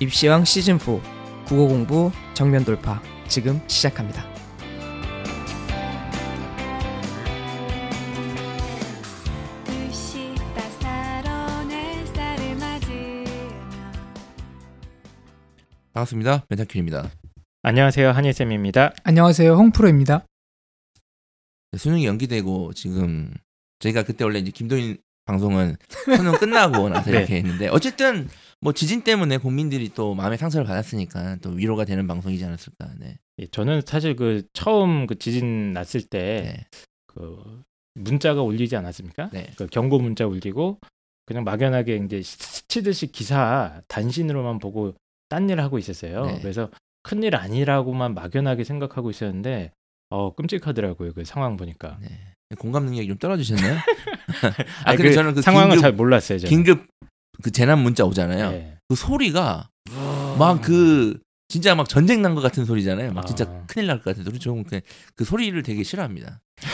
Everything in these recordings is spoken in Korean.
입시왕 시즌 4 국어 공부 정면 돌파 지금 시작합니다. 반갑습니다. 멘타큐입니다. 안녕하세요 한예쌤입니다. 안녕하세요. 홍프로입니다. 네, 수능이 연기되고 지금 저희가 그때 원래 이제 김도인 방송은 수능 끝나고 나서 네. 이렇게 했는데 어쨌든 뭐 지진 때문에 국민들이 또 마음의 상처를 받았으니까 또 위로가 되는 방송이지 않았을까. 네. 예, 저는 사실 그 처음 그 지진 났을 때그 네. 문자가 울리지 않았습니까? 네. 그 경고 문자 울리고 그냥 막연하게 이제 스치듯이 기사 단신으로만 보고 딴 일을 하고 있었어요. 네. 그래서 큰일 아니라고만 막연하게 생각하고 있었는데 어 끔찍하더라고요 그 상황 보니까. 네. 공감 능력이 좀 떨어지셨나요? 아 근데 그 저는 그 상황을 긴급, 잘 몰랐어요. 저는. 긴급 그 재난 문자 오잖아요. 네. 그 소리가 막 그 진짜 막 전쟁 난 것 같은 소리잖아요. 막 진짜 아. 큰일 날 것 같은 소리. 저는 그, 그 소리를 되게 싫어합니다. 네.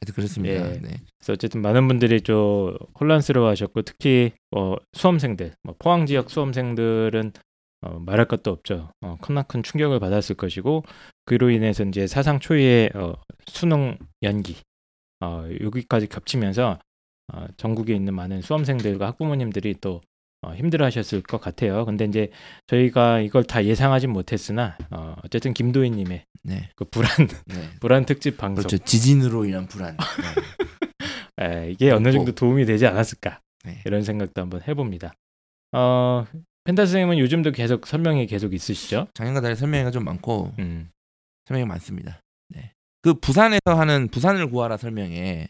하여튼 그렇습니다. 예. 네. 그래서 어쨌든 많은 분들이 좀 혼란스러워하셨고 특히 어, 수험생들, 뭐 포항 지역 수험생들은 어, 말할 것도 없죠. 어, 크나큰 충격을 받았을 것이고 그로 인해서 이제 사상 초유의 어, 수능 연기 어, 여기까지 겹치면서 어, 전국에 있는 많은 수험생들과 학부모님들이 또 어, 힘들어하셨을 것 같아요. 근데 이제 저희가 이걸 다 예상하진 못했으나 어, 어쨌든 김도희님의 네. 그 불안 네. 불안 특집 방송 그렇죠. 지진으로 인한 불안. 네. 에, 이게 어느. 정도 도움이 되지 않았을까 네. 이런 생각도 한번 해봅니다. 어, 펜타 선생님은 요즘도 계속 설명이 계속 있으시죠? 작년과 달리 설명회가 좀 많고 음, 설명이 많습니다. 네. 그 부산에서 하는 부산을 구하라 설명회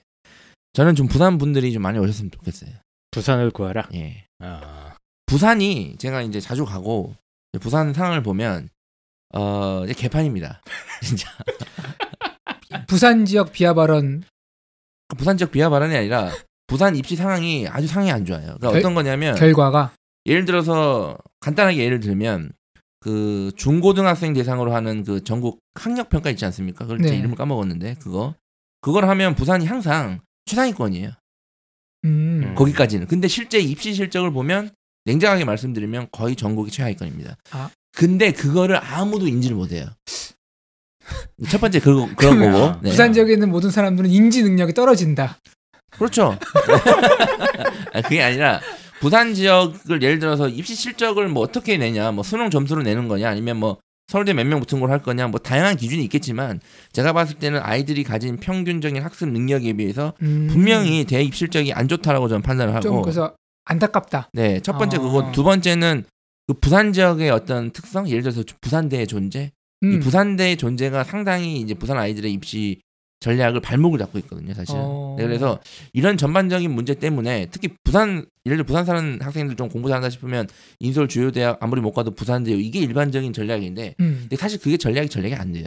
저는 좀 부산 분들이 좀 많이 오셨으면 좋겠어요. 부산을 구하라. 예. 아, 부산이 제가 이제 자주 가고 부산 상황을 보면 어 이제 개판입니다. 진짜 부산 지역 비하 발언 부산 지역 비하 발언이 아니라 부산 입시 상황이 아주 상황이 안 좋아요. 그러니까 결- 어떤 거냐면 결과가 예를 들어서 간단하게 예를 들면 그 중고등학생 대상으로 하는 그 전국 학력 평가 있지 않습니까? 그걸 제 네. 이름을 까먹었는데 그거 그걸 하면 부산이 항상 최상위권이에요. 음, 음. 거기까지는. 근데 실제 입시 실적을 보면 냉정하게 말씀드리면 거의 전국이 최하위권입니다. 아. 근데 그거를 아무도 인지를 못해요. 첫 번째 그 그런 거고. 네. 부산 지역에 있는 모든 사람들은 인지 능력이 떨어진다. 그렇죠. 아, 그게 아니라 부산 지역을 예를 들어서 입시 실적을 뭐 어떻게 내냐, 뭐 수능 점수로 내는 거냐, 아니면 뭐 서울대 몇 명 붙은 걸 할 거냐, 뭐 다양한 기준이 있겠지만 제가 봤을 때는 아이들이 가진 평균적인 학습 능력에 비해서 음, 분명히 대입 실적이 안 좋다라고 저는 판단을 하고. 좀 그래서 안타깝다. 네, 첫 번째 아. 그거, 두 번째는 그 부산 지역의 어떤 특성, 예를 들어서 부산대의 존재, 이 음, 부산대의 존재가 상당히 이제 부산 아이들의 입시 전략을 발목을 잡고 있거든요, 사실. 어. 네, 그래서 이런 전반적인 문제 때문에 특히 부산 예를 들어 부산 사는 학생들 좀 공부 잘한다 싶으면 인서울 주요 대학 아무리 못 가도 부산대 이게 일반적인 전략인데 음, 근데 사실 그게 전략이 전략이 안 돼요.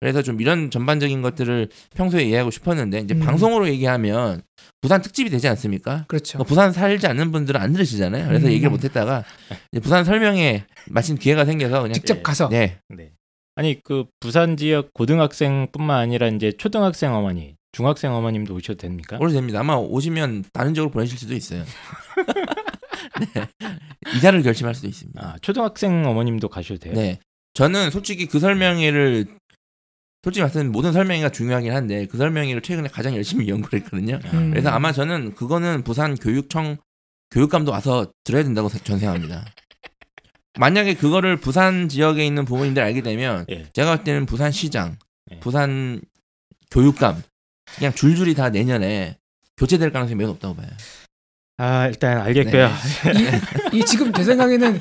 그래서 좀 이런 전반적인 것들을 평소에 이해하고 싶었는데 이제 음. 방송으로 얘기하면 부산 특집이 되지 않습니까? 그렇죠. 뭐 부산 살지 않는 분들은 안 들으시잖아요. 그래서 음. 얘기를 못 했다가 이제 부산 설명에 마침 기회가 생겨서 그냥 직접 가서 네 네. 아니 그 부산 지역 고등학생뿐만 아니라 이제 초등학생 어머니, 중학생 어머님도 오셔도 됩니까? 오셔도 됩니다. 아마 오시면 다른 지역으로 보내실 수도 있어요. 네. 이사를 결심할 수도 있습니다. 아, 초등학생 어머님도 가셔도 돼요. 네. 저는 솔직히 그 설명회를 솔직히 말씀 모든 설명회가 중요하긴 한데 그 설명회를 최근에 가장 열심히 연구를 했거든요. 음. 그래서 아마 저는 그거는 부산 교육청 교육감도 와서 들어야 된다고 전 생각합니다. 만약에 그거를 부산 지역에 있는 부모님들 알게 되면 예. 제가 볼 때는 부산 시장, 예. 부산 교육감 그냥 줄줄이 다 내년에 교체될 가능성이 매우 높다고 봐요. 아 일단 알겠고요. 네. 이, 이 지금 제 생각에는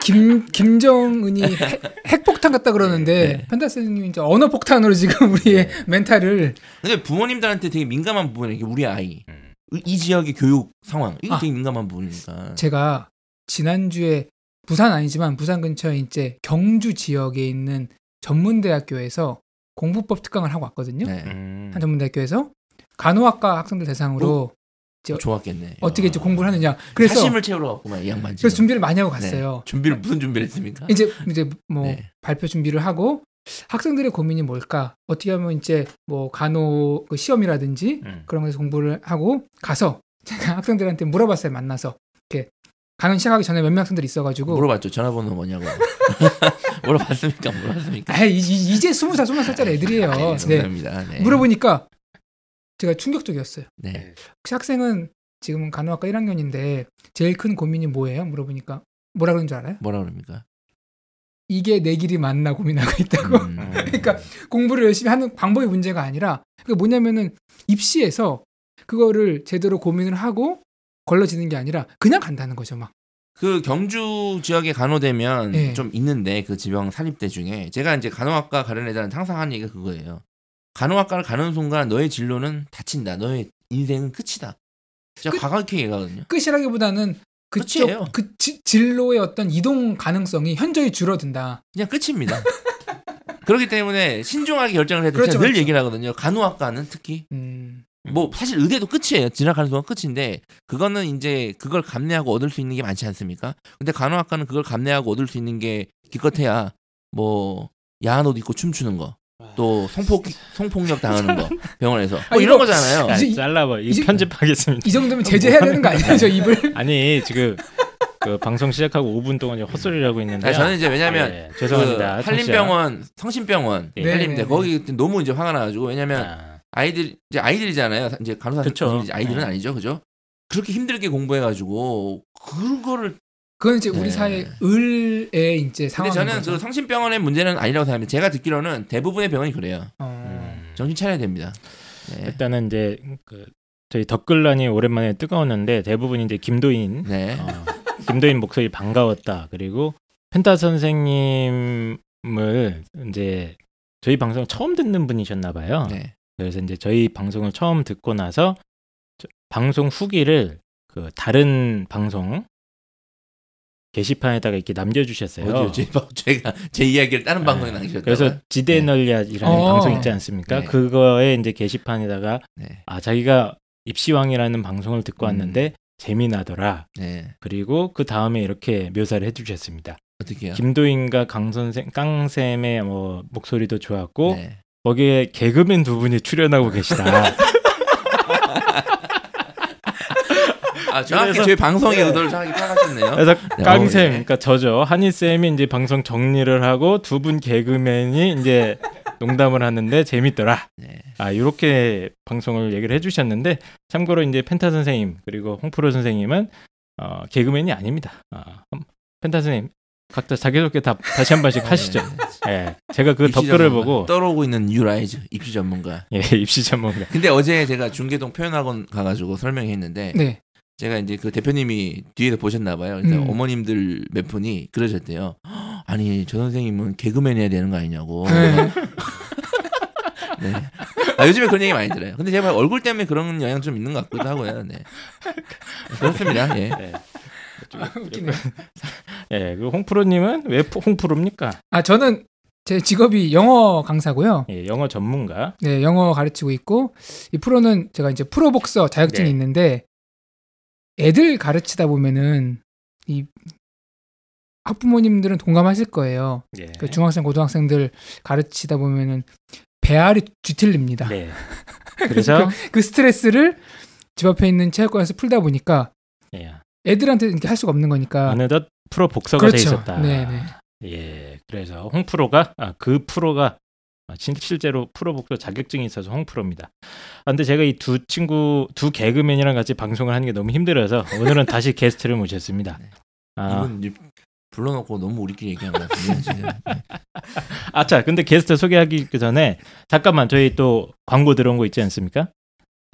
김 김정은이 핵, 핵폭탄 같다 그러는데 네. 펜타 선생님이 이제 언어 폭탄으로 지금 우리의 멘탈을 근데 부모님들한테 되게 민감한. 이게 우리 아이 음. 이- 이 지역의 교육 상황 이거 아. 되게 민감한 부분이니까. 제가 지난주에 부산 아니지만 부산 근처에 이제 경주 지역에 있는 전문대학교에서 공부법 특강을 하고 왔거든요. 네. 음. 한 전문대학교에서 간호학과 학생들 대상으로 저- 좋았겠네. 어떻게 이제 공부를 하느냐. 그래서 사심을 채우러 갔구만 이 양반. 그래서 준비를 많이 하고 갔어요. 준비를 무슨 준비를 했습니까? 이제 이제 뭐 네. 발표 준비를 하고 학생들의 고민이 뭘까? 어떻게 하면 이제 뭐 간호 그 시험이라든지 음. 그런 거에서 공부를 하고 가서 제가 학생들한테 물어봤어요. 만나서 강연 시작하기 전에 몇 명 학생들이 있어가지고 물어봤죠. 전화번호 뭐냐고. 물어봤습니까? 물어봤습니까? 아 이제 스무 살 스무 살짜리 애들이에요. 네, 네. 네. 물어보니까 제가 충격적이었어요. 네. 혹시 학생은 지금은 간호학과 1학년인데 제일 큰 고민이 뭐예요? 물어보니까 뭐라 그런 줄 알아요? 뭐라 그럽니까? 이게 내 길이 맞나 고민하고 있다고. 음. 그러니까 공부를 열심히 하는 방법이 문제가 아니라 그게 뭐냐면은 입시에서 그거를 제대로 고민을 하고 걸러지는 게 아니라 그냥 간다는 거죠 막. 그 경주 지역에 간호되면 네. 좀 있는데 그 지병 사립대 중에 제가 이제 간호학과 가는 애들한테 항상 하는 얘기가 그거예요. 간호학과를 가는 순간 너의 진로는 닫힌다. 너의 인생은 끝이다. 진짜 끝- 과감하게 얘기하거든요. 끝이라기보다는 그쪽 끝이에요. 그 지- 진로의 어떤 이동 가능성이 현저히 줄어든다. 그냥 끝입니다. 그렇기 때문에 신중하게 결정을 해도 그렇죠, 제가 늘 그렇죠. 얘기를 하거든요. 간호학과는 특히 음. 뭐 사실 의대도 끝이에요. 지나가는 순간 끝인데 그거는 이제 그걸 감내하고 얻을 수 있는 게 많지 않습니까? 근데 간호학과는 그걸 감내하고 얻을 수 있는 게 기껏해야 뭐 야한 옷 입고 춤추는 거, 또 성폭 성폭력 당하는 거 병원에서 아, 뭐 이런 이거- 거잖아요. 야, 이제 이- 잘라봐. 이 이제- 편집하겠습니다. 이 정도면 제재해야 되는 거 아니에요, 저 입을? 아니 지금 그 방송 시작하고 5분 동안 헛소리를 하고 있는데. 저는 이제 왜냐면 예, 죄송합니다. 그 한림병원 성심병원 예. 한림대 네, 거기 너무 이제 화가 나가지고 왜냐면 아, 아이들 이제 아이들이잖아요. 이제 간호사 그쵸. 아이들은 네. 아니죠, 그죠? 그렇게 힘들게 공부해가지고 그거를 그건 이제 우리 네. 사회 을의 이제 근데 상황인 저는. 그 성심병원의 문제는 아니라고 생각합니다. 제가 듣기로는 대부분의 병원이 그래요. 어. 음. 정신 차려야 됩니다. 네. 일단은 이제 그 저희 댓글란이 오랜만에 뜨거웠는데 대부분 이제 김도인 네. 어, 김도인 목소리 반가웠다. 그리고 펜타 선생님을 이제 저희 방송 처음 듣는 분이셨나 봐요. 네. 그래서 이제 저희 방송을 처음 듣고 나서 저- 방송 후기를 그 다른 방송 게시판에다가 이렇게 남겨주셨어요. 어디요? 제, 제가 제 이야기를 다른 방송에 남기셨다고요? 그래서 지데널리아이라는 어. 방송 있지 않습니까? 네. 그거에 이제 게시판에다가 네. 아 자기가 입시왕이라는 방송을 듣고 음. 왔는데 재미나더라. 네. 그리고 그 다음에 이렇게 묘사를 해주셨습니다. 어떻게요? 김도인과 강 선생, 깡 쌤의 뭐 목소리도 좋았고 네. 거기에 개그맨 두 분이 출연하고 계시다. 아, 정확히 저희 방송의 의도를 정확히 파악하셨네요. 그래서 네, 깡 어, 쌤, 네. 그러니까 저죠. 한희 쌤이 이제 방송 정리를 하고 두 분 개그맨이 이제 농담을 하는데 재밌더라. 네. 아 이렇게 방송을 얘기를 해주셨는데 참고로 이제 펜타 선생님 그리고 홍프로 선생님은 어, 개그맨이 아닙니다. 아, 음, 펜타 선생님 각자 자기소개 다 다시 한 번씩 하시죠. 네. 예, 제가 그 전문가. 보고 떠오르고 있는 new rise 입시 전문가. 예, 입시 전문가. 근데 어제 제가 중계동 표현학원 가가지고 설명했는데 네. 제가 이제 그 대표님이 뒤에서 보셨나 봐요. 그래서 음. 어머님들 몇 분이 그러셨대요. 아니 저 선생님은 개그맨 해야 되는 거 아니냐고. 네. 네. 아, 요즘에 그런 얘기 많이 들어요. 근데 제가 얼굴 때문에 그런 영향 좀 있는 것 같기도 하고요. 네. 그렇습니다. 예. 예. 웃기네. 예, 그 홍프로님은 왜 포- 홍프로입니까? 아 저는 제 직업이 영어 강사고요. 예, 영어 전문가. 네, 영어 가르치고 있고 이 프로는 제가 이제 프로 복서 자격증이 네. 있는데 애들 가르치다 보면은 이 학부모님들은 동감하실 거예요. 예. 그 중학생, 고등학생들 가르치다 보면은 배알이 뒤틀립니다. 네. 그래서 그 스트레스를 집 앞에 있는 체육관에서 풀다 보니까 예, 애들한테 이렇게 할 수가 없는 거니까 어느덧 프로 복서가 돼 그렇죠. 있었다. 네, 네. 예, 그래서 홍 프로가 아, 그 프로가 아, 진- 실제로 프로 복서 자격증이 있어서 홍 프로입니다. 아, 근데 제가 이 두 친구 두 개그맨이랑 같이 방송을 하는 게 너무 힘들어서 오늘은 다시 게스트를 모셨습니다. 네. 아, 이분 불러놓고 너무 우리끼리 얘기한 것 같은데 지금. 네. 아차, 근데 게스트 소개하기 전에 잠깐만 저희 또 광고 들어온 거 있지 않습니까?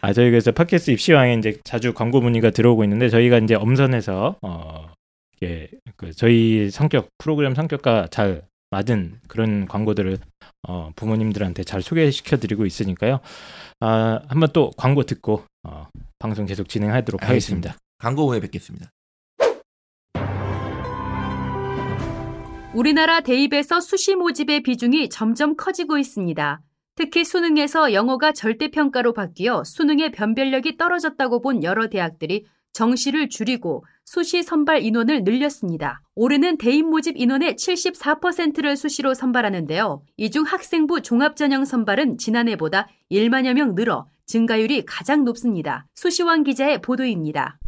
아 저희 그래서 팟캐스트 입시왕에 이제 자주 광고 문의가 들어오고 있는데 저희가 이제 엄선해서 어 예, 그 저희 성격 프로그램 성격과 잘 맞은 그런 광고들을 어 부모님들한테 잘 소개시켜 드리고 있으니까요. 아 한번 또 광고 듣고 어 방송 계속 진행하도록 하겠습니다. 알겠습니다. 광고 후에 뵙겠습니다. 우리나라 대입에서 수시 모집의 비중이 점점 커지고 있습니다. 특히 수능에서 영어가 절대평가로 바뀌어 수능의 변별력이 떨어졌다고 본 여러 대학들이 정시를 줄이고 수시 선발 인원을 늘렸습니다. 올해는 대입 모집 인원의 74%를 수시로 선발하는데요. 이 중 학생부 종합전형 선발은 지난해보다 1만여 명 늘어 증가율이 가장 높습니다. 수시원 기자의 보도입니다.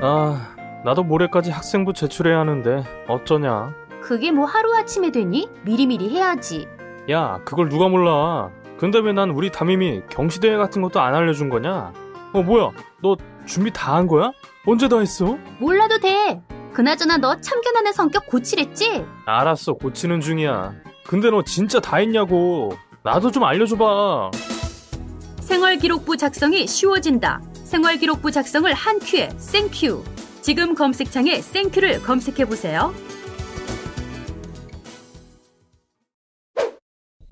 아, 나도 모레까지 학생부 제출해야 하는데 어쩌냐? 그게 뭐 하루아침에 되니? 미리미리 해야지. 야, 그걸 누가 몰라? 근데 왜 난 우리 담임이 경시대회 같은 것도 안 알려준 거냐? 어, 뭐야? 너 준비 다 한 거야? 언제 다 했어? 몰라도 돼. 그나저나 너 참견하는 성격 고치랬지? 알았어, 고치는 중이야. 근데 너 진짜 다 했냐고. 나도 좀 알려줘봐. 생활기록부 작성이 쉬워진다. 생활기록부 작성을 한 큐에 생큐. 지금 검색창에 생큐를 검색해 보세요.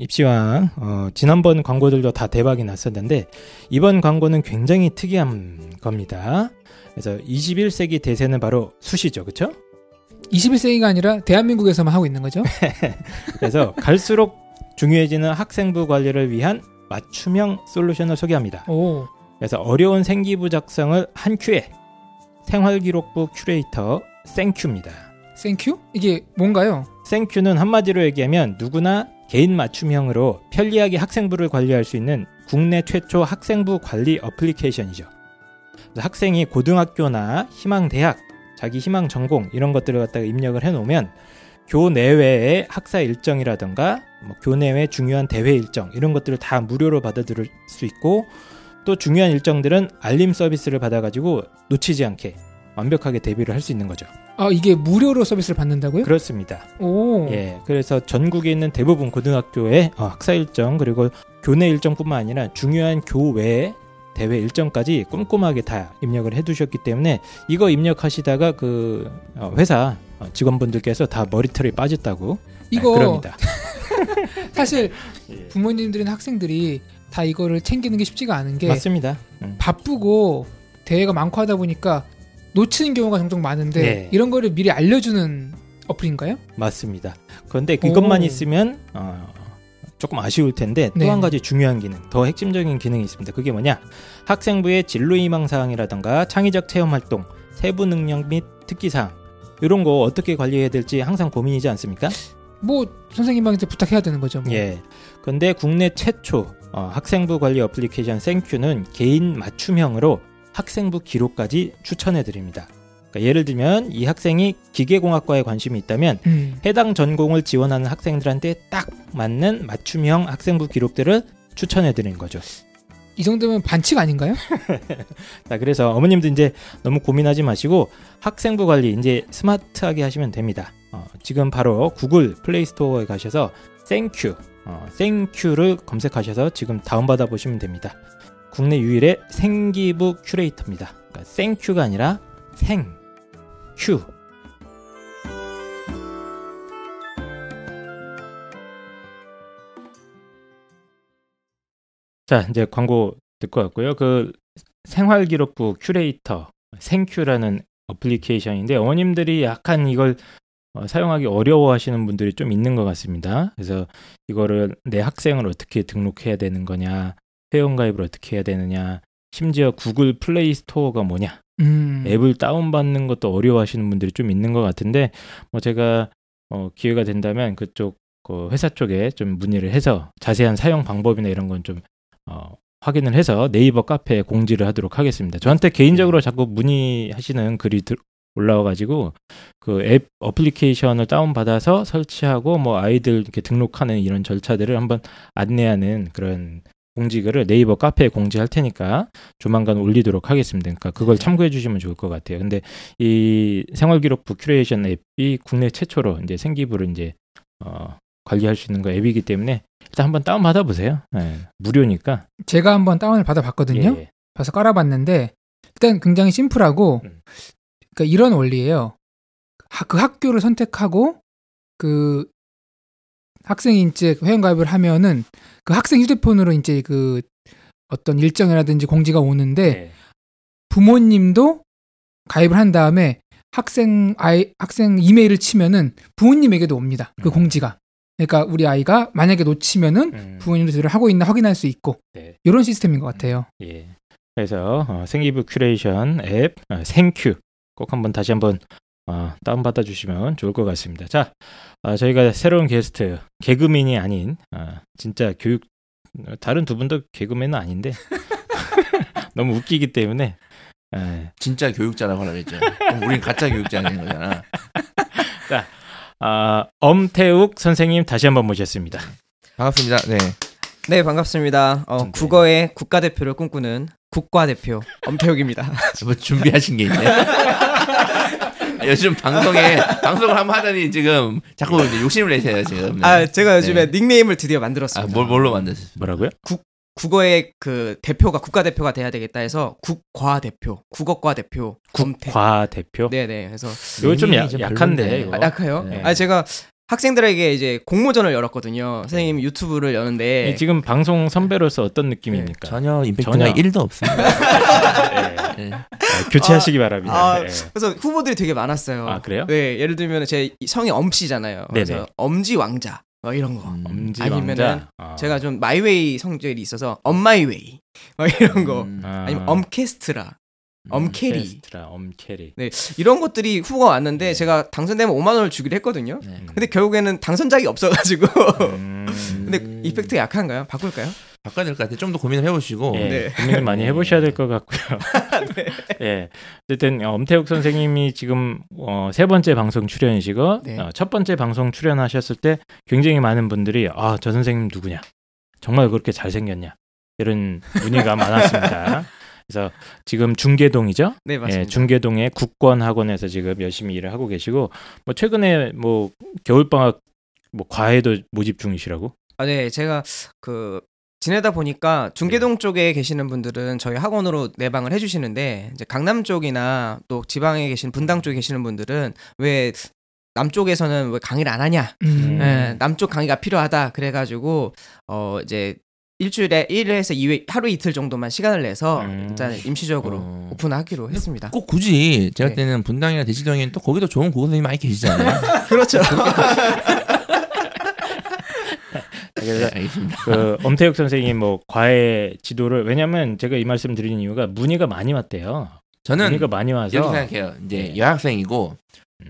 입시왕 어, 지난번 광고들도 다 대박이 났었는데 이번 광고는 굉장히 특이한 겁니다. 그래서 21세기 대세는 바로 수시죠, 그렇죠? 21세기가 아니라 대한민국에서만 하고 있는 거죠. 그래서 갈수록 중요해지는 학생부 관리를 위한 맞춤형 솔루션을 소개합니다. 오. 그래서 어려운 생기부 작성을 한 큐에 생활기록부 큐레이터 생큐입니다. Thank you? 이게 뭔가요? 생큐는 한마디로 얘기하면 누구나 개인 맞춤형으로 편리하게 학생부를 관리할 수 있는 국내 최초 학생부 관리 어플리케이션이죠. 학생이 고등학교나 희망 대학, 자기 희망 전공 이런 것들을 갖다가 입력을 해놓으면 교내외의 학사 일정이라던가 뭐 교내외 중요한 대회 일정 이런 것들을 다 무료로 받아들일 수 있고 또 중요한 일정들은 알림 서비스를 받아가지고 놓치지 않게 완벽하게 대비를 할 수 있는 거죠. 아 이게 무료로 서비스를 받는다고요? 그렇습니다. 오. 예, 그래서 전국에 있는 대부분 고등학교의 어, 학사 일정 그리고 교내 일정뿐만 아니라 중요한 교외 대회 일정까지 꼼꼼하게 다 입력을 해두셨기 때문에 이거 입력하시다가 그 어, 회사 어, 직원분들께서 다 머리털이 빠졌다고 이거 네, 그럽니다. 사실 예. 부모님들이나 학생들이 다 이거를 챙기는 게 쉽지가 않은 게 맞습니다. 음. 바쁘고 대회가 많고 하다 보니까 놓치는 경우가 종종 많은데 네. 이런 거를 미리 알려주는 어플인가요? 맞습니다. 그런데 이것만 오. 있으면 어, 조금 아쉬울 텐데 네. 또한 가지 중요한 기능, 더 핵심적인 기능이 있습니다. 그게 뭐냐? 학생부의 진로 희망 사항이라던가 창의적 체험 활동, 세부 능력 및 특기 사항 이런 거 어떻게 관리해야 될지 항상 고민이지 않습니까? 뭐 선생님한테 부탁해야 되는 거죠. 뭐. 예. 근데 국내 최초 어, 학생부 관리 어플리케이션 생큐는 개인 맞춤형으로 학생부 기록까지 추천해 드립니다. 그러니까 예를 들면 이 학생이 기계공학과에 관심이 있다면 음. 해당 전공을 지원하는 학생들한테 딱 맞는 맞춤형 학생부 기록들을 추천해 드리는 거죠. 이 정도면 반칙 아닌가요? 자, 그래서 어머님도 이제 너무 고민하지 마시고 학생부 관리 이제 스마트하게 하시면 됩니다. 어, 지금 바로 구글 플레이 스토어에 가셔서 생큐, 어, 생큐를 검색하셔서 지금 다운받아 보시면 됩니다. 국내 유일의 생기부 큐레이터입니다. 그러니까 생큐가 아니라 생큐. 자, 이제 광고 듣고 왔고요. 그 생활기록부 큐레이터 생큐라는 어플리케이션인데 어머님들이 약간 이걸 어, 사용하기 어려워하시는 분들이 좀 있는 것 같습니다. 그래서 이거를 내 학생을 어떻게 등록해야 되는 거냐, 회원가입을 어떻게 해야 되느냐, 심지어 구글 플레이 스토어가 뭐냐, 음. 앱을 다운받는 것도 어려워하시는 분들이 좀 있는 것 같은데 뭐 제가 어, 기회가 된다면 그쪽 그 회사 쪽에 좀 문의를 해서 자세한 사용 방법이나 이런 건좀 어, 확인을 해서 네이버 카페에 공지를 하도록 하겠습니다. 저한테 개인적으로 자꾸 문의하시는 글이 들, 올라와가지고 그 앱 어플리케이션을 다운 받아서 설치하고 뭐 아이들 이렇게 등록하는 이런 절차들을 한번 안내하는 그런 공지글을 네이버 카페에 공지할 테니까 조만간 올리도록 하겠습니다. 그러니까 그걸 참고해 주시면 좋을 것 같아요. 근데 이 생활기록부 큐레이션 앱이 국내 최초로 이제 생기부를 이제 어, 관리할 수 있는 거 앱이기 때문에 일단 한번 다운 받아 보세요. 예, 무료니까. 제가 한번 다운을 받아 봤거든요. 예, 봐서 깔아봤는데 일단 굉장히 심플하고 음. 그러니까 이런 원리예요. 하- 그 학교를 선택하고 그 학생이 이제 회원가입을 하면은 그 학생 휴대폰으로 이제 그 어떤 일정이라든지 공지가 오는데 예. 부모님도 가입을 한 다음에 학생 아이 학생 이메일을 치면은 부모님에게도 옵니다. 그 음. 공지가. 그러니까 우리 아이가 만약에 놓치면은 음, 제대로 하고 있나 확인할 수 있고 네. 이런 시스템인 것 같아요. 예. 그래서 어, 생기부 큐레이션 앱 어, 생큐 꼭 한번 다시 한번 어, 다운 받아 주시면 좋을 것 같습니다. 자, 어, 저희가 새로운 게스트 개그맨이 아닌 어, 진짜 교육 어, 다른 두 분도 개그맨은 아닌데 너무 웃기기 때문에 예. 진짜 교육자라고 하라 그랬죠. 우린 가짜 교육자 되는 거잖아. 아, 엄태욱 선생님 다시 한번 모셨습니다. 반갑습니다. 네. 네 반갑습니다. 어, 네. 국어의 국가대표를 꿈꾸는 국가대표 엄태욱입니다. 뭐 준비하신 게 있네. 요즘 방송에 방송을 한번 하더니 지금 자꾸 이제 욕심을 내세요 지금. 네. 아 제가 요즘에 네. 닉네임을 드디어 아, 만들었습니다. 뭘 뭘로 만드셨어요? 뭐라고요? 국어의 그 대표가 국가 대표가 돼야 되겠다 해서 국과 대표, 국어과 대표 엄태. 국과 대표. 네네. 그래서 이거 좀 야- 약한데. 이거. 아, 약해요. 네. 아 제가 학생들에게 이제 공모전을 열었거든요. 선생님 유튜브를 여는데 예, 지금 방송 선배로서 어떤 느낌입니까? 전혀 임팩트가 전혀. 1도 없습니다. 예. 네. 아, 교체하시기 바랍니다. 아, 예. 그래서 후보들이 되게 많았어요. 아, 그래요? 네, 예를 들면 제 성이 엄씨잖아요. 그래서 네네. 엄지 왕자 막 이런 거. 음. 엄지 아니면은 왕자. 아. 제가 좀 마이웨이 성질이 있어서 엄마이웨이 막 이런 거. 음. 아. 아니면 엄케스트라, 엄캐리 캐스트라, 엄캐리. 이런 것들이 후보가 왔는데 제가 당선되면 5만 원을 주기로 했거든요. 네. 근데 결국에는 당선작이 없어가지고. 음. 근데 이펙트 약한가요? 바꿀까요? 바꿔야 될 것 같아요. 좀 더 고민을 해보시고. 예, 네. 고민을 많이 해보셔야 될 것 같고요. 예, 어쨌든 어, 엄태욱 선생님이 지금 어, 세 번째 방송 출연이시고 네. 어, 첫 번째 방송 출연하셨을 때 굉장히 많은 분들이 아 저 선생님 누구냐, 정말 그렇게 잘생겼냐 이런 문의가 많았습니다. 그래서 지금 중계동이죠. 네 맞습니다. 예, 중계동의 국권학원에서 지금 열심히 일을 하고 계시고 뭐 최근에 뭐 겨울방학 뭐 과외도 모집 중이시라고. 아, 네, 제가 그 지내다 보니까 중계동 쪽에 계시는 분들은 저희 학원으로 내방을 해주시는데 이제 강남 쪽이나 또 지방에 계신 분당 쪽에 계시는 분들은 왜 남쪽에서는 왜 강의를 안 하냐? 음. 예, 남쪽 강의가 필요하다. 그래가지고 어 이제 일주일에 1회에서 2회 하루 이틀 정도만 시간을 내서 음. 일단 임시적으로 어. 오픈하기로 했습니다. 꼭 굳이 제가 네. 때는 분당이나 대치동에는 또 거기도 좋은 국어 선생님 많이 계시잖아요. 그렇죠. 그래서 네. 그 엄태욱 선생님 뭐 과외 지도를 왜냐면 제가 이 말씀 드리는 이유가 문의가 많이 왔대요. 저는 문의가 많이 와서 이렇게 생각해요. 이제 네. 여학생이고 음.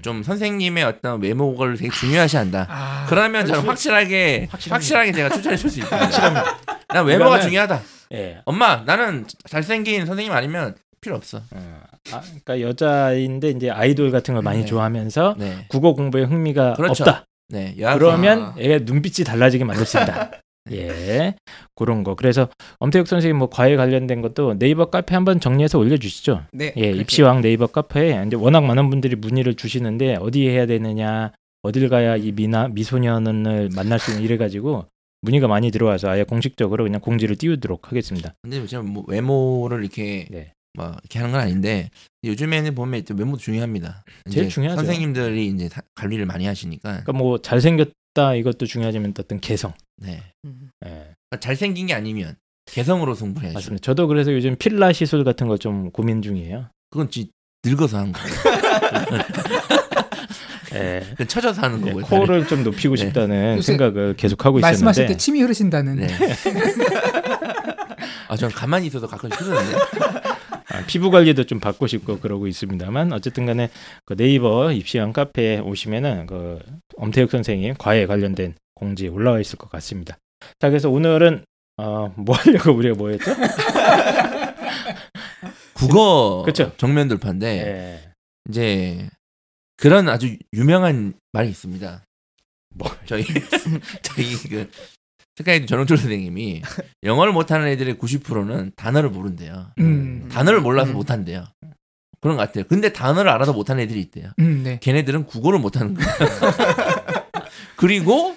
좀 선생님의 어떤 외모를 되게 중요시한다. 아, 그러면 저는 확실하게 확실하게 제가 추천해 줄 수 있습니다. 난 외모가 이거는- 중요하다. 예. 엄마 나는 잘생긴 선생님 아니면 필요 없어. 어, 아, 그러니까 여자인데 이제 아이돌 같은 걸 많이 네. 좋아하면서 네, 국어 공부에 흥미가 그렇죠. 없다. 네 여학생. 그러면 아. 애가 눈빛이 달라지게 만들 수 있다. 예, 그런 거. 그래서 엄태욱 선생님 뭐 과외 관련된 것도 네이버 카페 한번 정리해서 올려 주시죠. 네. 예, 그렇게 입시왕 네이버 카페에 이제 워낙 많은 분들이 문의를 주시는데 어디 해야 되느냐, 어딜 가야 이 미나 미소년을 만날 수 있는 이래 가지고 문의가 많이 들어와서 아예 공식적으로 그냥 공지를 띄우도록 하겠습니다. 근데 제가 뭐 외모를 이렇게 네. 뭐 이렇게 하는 건 아닌데 요즘에는 보면 또 외모도 중요합니다. 제일 중요하죠. 선생님들이 이제 다- 관리를 많이 하시니까. 그러니까 뭐 잘생겼 다 이것도 중요하지만 어떤 개성. 네. 음. 예, 그러니까 잘생긴 게 아니면 개성으로 승부해야죠. 맞습니다. 저도 그래서 요즘 필라 시술 같은 거 좀 고민 중이에요. 그건 지 늙어서 한 거예요. 예. 그건 처져서 하는 예, 거고요. 코를 좀 높이고 네. 싶다는 요새 생각을 계속 하고 말씀하실 있었는데 때 침이 흐르신다는. 네. 아, 저는 가만히 있어도 가끔 싫은데. 아, 피부 관리도 좀 받고 싶고 그러고 있습니다만 어쨌든 간에 그 네이버 입시왕 카페에 오시면은 그 엄태욱 선생님 과외 관련된 공지 올라와 있을 것 같습니다. 자 그래서 오늘은 어, 뭐 하려고 우리가 뭐였죠? 국어 그쵸. 정면 돌파인데 예. 이제 그런 아주 유명한 말이 있습니다. 뭐 저희 저희 그 특가에도 전홍철 선생님이 영어를 못하는 애들의 90%는 단어를 모른대요. 음. 단어를 몰라서 음. 못한대요. 그런 것 같아요. 근데 단어를 알아도 못하는 애들이 있대요. 음, 네. 걔네들은 국어를 못하는 거예요. 그리고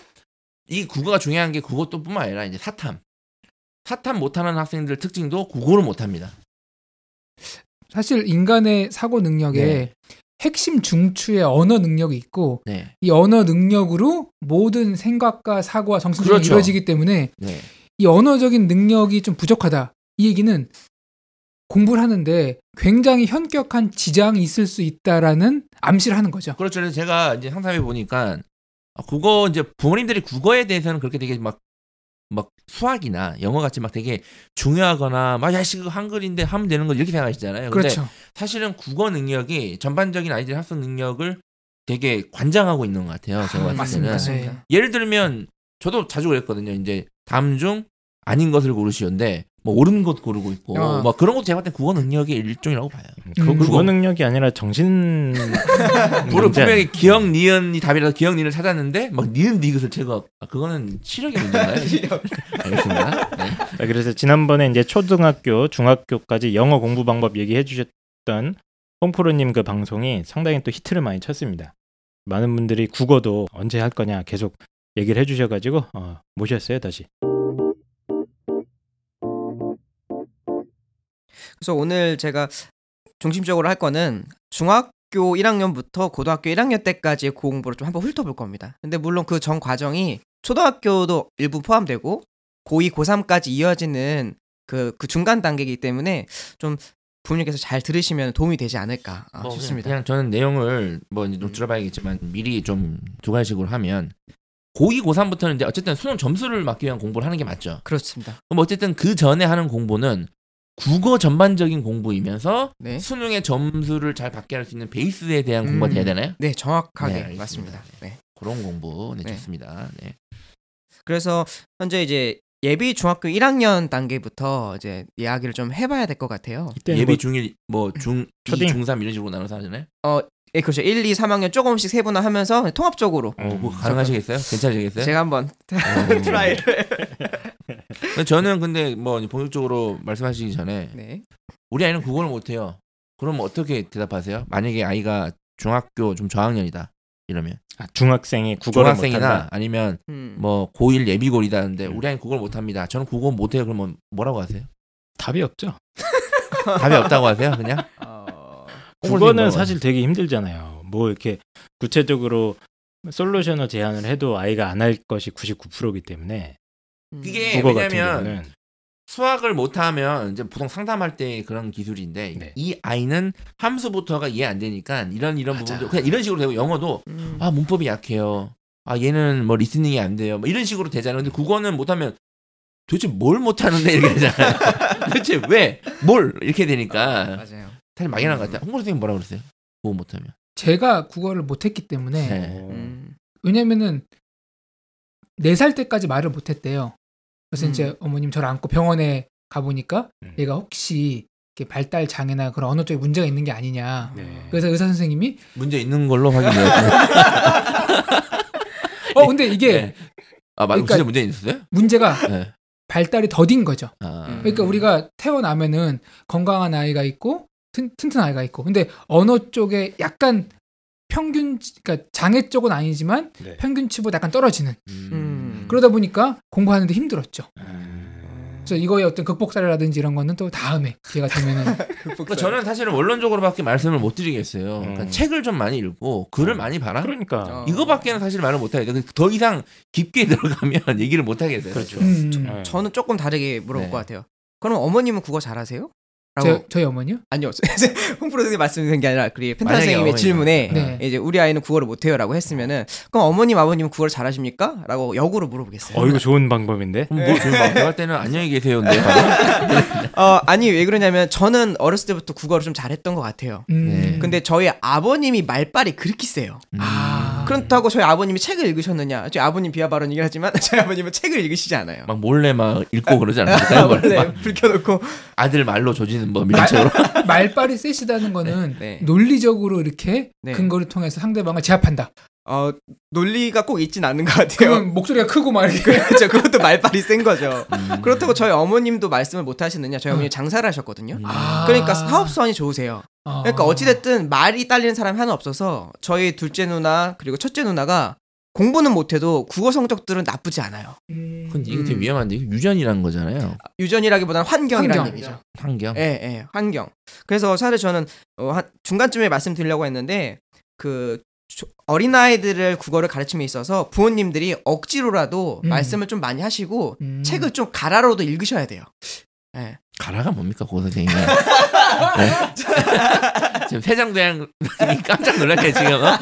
이 국어가 중요한 게 그것도뿐만 아니라 이제 사탐. 사탐 못하는 학생들 특징도 국어를 못합니다. 사실 인간의 사고 능력에 네. 핵심 중추의 언어 능력이 있고 네, 이 언어 능력으로 모든 생각과 사고와 정신이 그렇죠. 이루어지기 때문에 네, 이 언어적인 능력이 좀 부족하다. 이 얘기는 공부를 하는데 굉장히 현격한 지장이 있을 수 있다라는 암시를 하는 거죠. 그렇죠. 그래서 제가 이제 상담해 보니까 국어 이제 부모님들이 국어에 대해서는 그렇게 되게 막 막 수학이나 영어 같이 막 되게 중요하거나 막 야씨 그 한글인데 하면 되는 거 이렇게 생각하시잖아요. 근데 그렇죠. 사실은 국어 능력이 전반적인 아이들의 학습 능력을 되게 관장하고 있는 것 같아요. 제가 아, 봤을 때는 맞습니다. 네. 예를 들면 저도 자주 그랬거든요. 이제 다음 중 아닌 것을 고르시오인데 뭐 옳은 것 고르고 있고 어. 뭐 그런 것도 제가 봤을 때 국어 능력의 일종이라고 봐요. 그 음. 국어 능력이 아니라 정신 물론 분명히 기억 니은이 답이라서 기억 니은을 찾았는데 막 니은 디귿을 제거 아, 그거는 시력의 문제인가요? 알겠습니다. 네. 아, 그래서 지난번에 이제 초등학교, 중학교까지 영어 공부 방법 얘기해 주셨던 뽕프로님 그 방송이 상당히 또 히트를 많이 쳤습니다. 많은 분들이 국어도 언제 할 거냐 계속 얘기를 해주셔가지고 어, 모셨어요 다시. 그래서 오늘 제가 중심적으로 할 거는 중학교 1학년부터 고등학교 1학년 때까지의 공부를 좀 한번 훑어볼 겁니다. 근데 물론 그 전 과정이 초등학교도 일부 포함되고 고2, 고3까지 이어지는 그, 그 중간 단계이기 때문에 좀 부모님께서 잘 들으시면 도움이 되지 않을까 아, 뭐 싶습니다. 그냥 저는 내용을 뭐 이제 좀 들어봐야겠지만 미리 좀 두 가지식으로 하면 고2, 고3부터는 이제 어쨌든 수능 점수를 맞기 위한 공부를 하는 게 맞죠. 그렇습니다. 그럼 어쨌든 그 전에 하는 공부는 국어 전반적인 공부이면서 네. 수능의 점수를 잘 받게 할 수 있는 베이스에 대한 공부가 음. 돼야 되나요? 네, 정확하게 네. 맞습니다. 네. 그런 공부 네, 네. 좋습니다. 네. 그래서 현재 이제 예비 중학교 1학년 단계부터 이제 이야기를 좀 해봐야 될 것 같아요. 예비 뭐 중1 뭐 중 초딩. 2, 중3 이런 식으로 나눠서 하잖아요. 예, 그렇죠. 1, 2, 3학년 조금씩 세분화하면서 통합적으로 어, 뭐 가능하시겠어요? 괜찮으시겠어요? 제가 한번 어. try를. 근데 저는 근데 뭐 본격적으로 말씀하시기 전에 네. 우리 아이는 국어를 못해요. 그럼 어떻게 대답하세요? 만약에 아이가 중학교 좀 저학년이다 이러면 아, 중학생이 국어를 중학생이나 못한다. 아니면 음. 뭐 고1 예비고리다는데 음. 우리 아이는 국어를 못합니다. 저는 국어 못해요. 그러면 뭐라고 하세요? 답이 없죠. 답이 없다고 하세요? 그냥? 어... 국어는 사실 되게 힘들잖아요. 뭐 이렇게 구체적으로 솔루션을 제안을 해도 아이가 안 할 것이 99%이기 때문에 음. 그게 같은 왜냐면 수학을 못하면 이제 보통 상담할 때 그런 기술인데 네. 이 아이는 함수부터가 이해 안 되니까 이런 이런 맞아. 부분도 그냥 이런 식으로 되고 영어도 음. 아 문법이 약해요. 아 얘는 뭐 리스닝이 안 돼요. 뭐 이런 식으로 되잖아요. 근데 국어는 못하면 도대체 뭘 못하는데 이렇게 되잖아요. 도대체 왜? 뭘? 이렇게 되니까 맞아요. 사실 막연한 것 같아요. 홍보 선생님 뭐라 그러세요? 국어 못하면. 제가 국어를 못했기 때문에 네. 음. 왜냐면은 네살 때까지 말을 못했대요. 그래서 음. 이제 어머님 저를 안고 병원에 가보니까 음. 얘가 혹시 이렇게 발달 장애나 그런 언어 쪽에 문제가 있는 게 아니냐. 네. 그래서 의사 선생님이 문제 있는 걸로 확인해요. 어 근데 이게 네. 아 맞아. 그러니까- 진짜 문제 있었어요? 문제가 네. 발달이 더딘 거죠. 아. 음. 그러니까 우리가 태어나면은 건강한 아이가 있고 튼, 튼튼한 아이가 있고 근데 언어 쪽에 약간 평균 그러니까 장애 쪽은 아니지만 네. 평균치보다 약간 떨어지는 음. 그러다 보니까 공부하는데 힘들었죠. 음. 그래서 이거의 어떤 극복 사례라든지 이런 거는 또 다음에 기회가 되면은 그러니까 저는 사실은 원론적으로밖에 말씀을 못 드리겠어요. 그러니까 음. 책을 좀 많이 읽고 글을 많이 봐라. 그러니까 어. 이거밖에는 사실 말을 못 하겠다. 더 이상 깊게 들어가면 얘기를 못 하겠어요. 그렇죠. 음, 네. 저는 조금 다르게 물어볼 네. 것 같아요. 그럼 어머님은 국어 잘하세요? 라고 저, 저희 어머니요? 아니요. 홍 프로 선생님 말씀드린 게 아니라 그 펜타 선생님의 질문에 네. 이제 우리 아이는 국어를 못해요라고 했으면은 그럼 어머님 아버님은 국어를 잘하십니까? 라고 역으로 물어보겠어요. 어 이거 좋은 방법인데. 그럼 뭐 지금 막 대화 때는 안녕히 계세요인데? 어, 아니 왜 그러냐면 저는 어렸을 때부터 국어를 좀 잘했던 것 같아요. 음. 네. 근데 저희 아버님이 말빨이 그렇게 세요. 음. 아. 그렇다고 저희 아버님이 책을 읽으셨느냐? 저희 아버님 비하 발언 이긴 하지만 저희 아버님은 책을 읽으시지 않아요. 막 몰래 막 읽고 그러지 않습니까? 원래 막불 켜놓고 아들 말로 조지는 법 이런 식으로. 말빨이 세시다는 거는 네. 논리적으로 이렇게 네. 근거를 통해서 상대방을 제압한다. 어, 논리가 꼭 있진 않은 것 같아요. 목소리가 크고 막 이렇게 그렇죠. 그것도 말빨이 센 거죠. 음. 그렇다고 저희 어머님도 말씀을 못 하시느냐? 저희 어머니 장사를 하셨거든요. 아. 그러니까 사업성이 좋으세요. 어. 그러니까 어찌 됐든 말이 딸리는 사람이 하나 없어서 저희 둘째 누나 그리고 첫째 누나가 공부는 못해도 국어 성적들은 나쁘지 않아요. 음. 근데 이게 되게 음. 위험한데 이게 유전이라는 거잖아요. 유전이라기보다는 환경이라는 환경. 얘기죠. 환경. 예, 예, 환경. 그래서 사실 저는 어, 한 중간쯤에 말씀드리려고 했는데 그 조- 어린아이들을 국어를 가르침에 있어서 부모님들이 억지로라도 음. 말씀을 좀 많이 하시고 음. 책을 좀 가라로도 읽으셔야 돼요. 예. 가라가 뭡니까 고 선생님? 네? 지금 세장대왕이 깜짝 놀랐게 지금 어?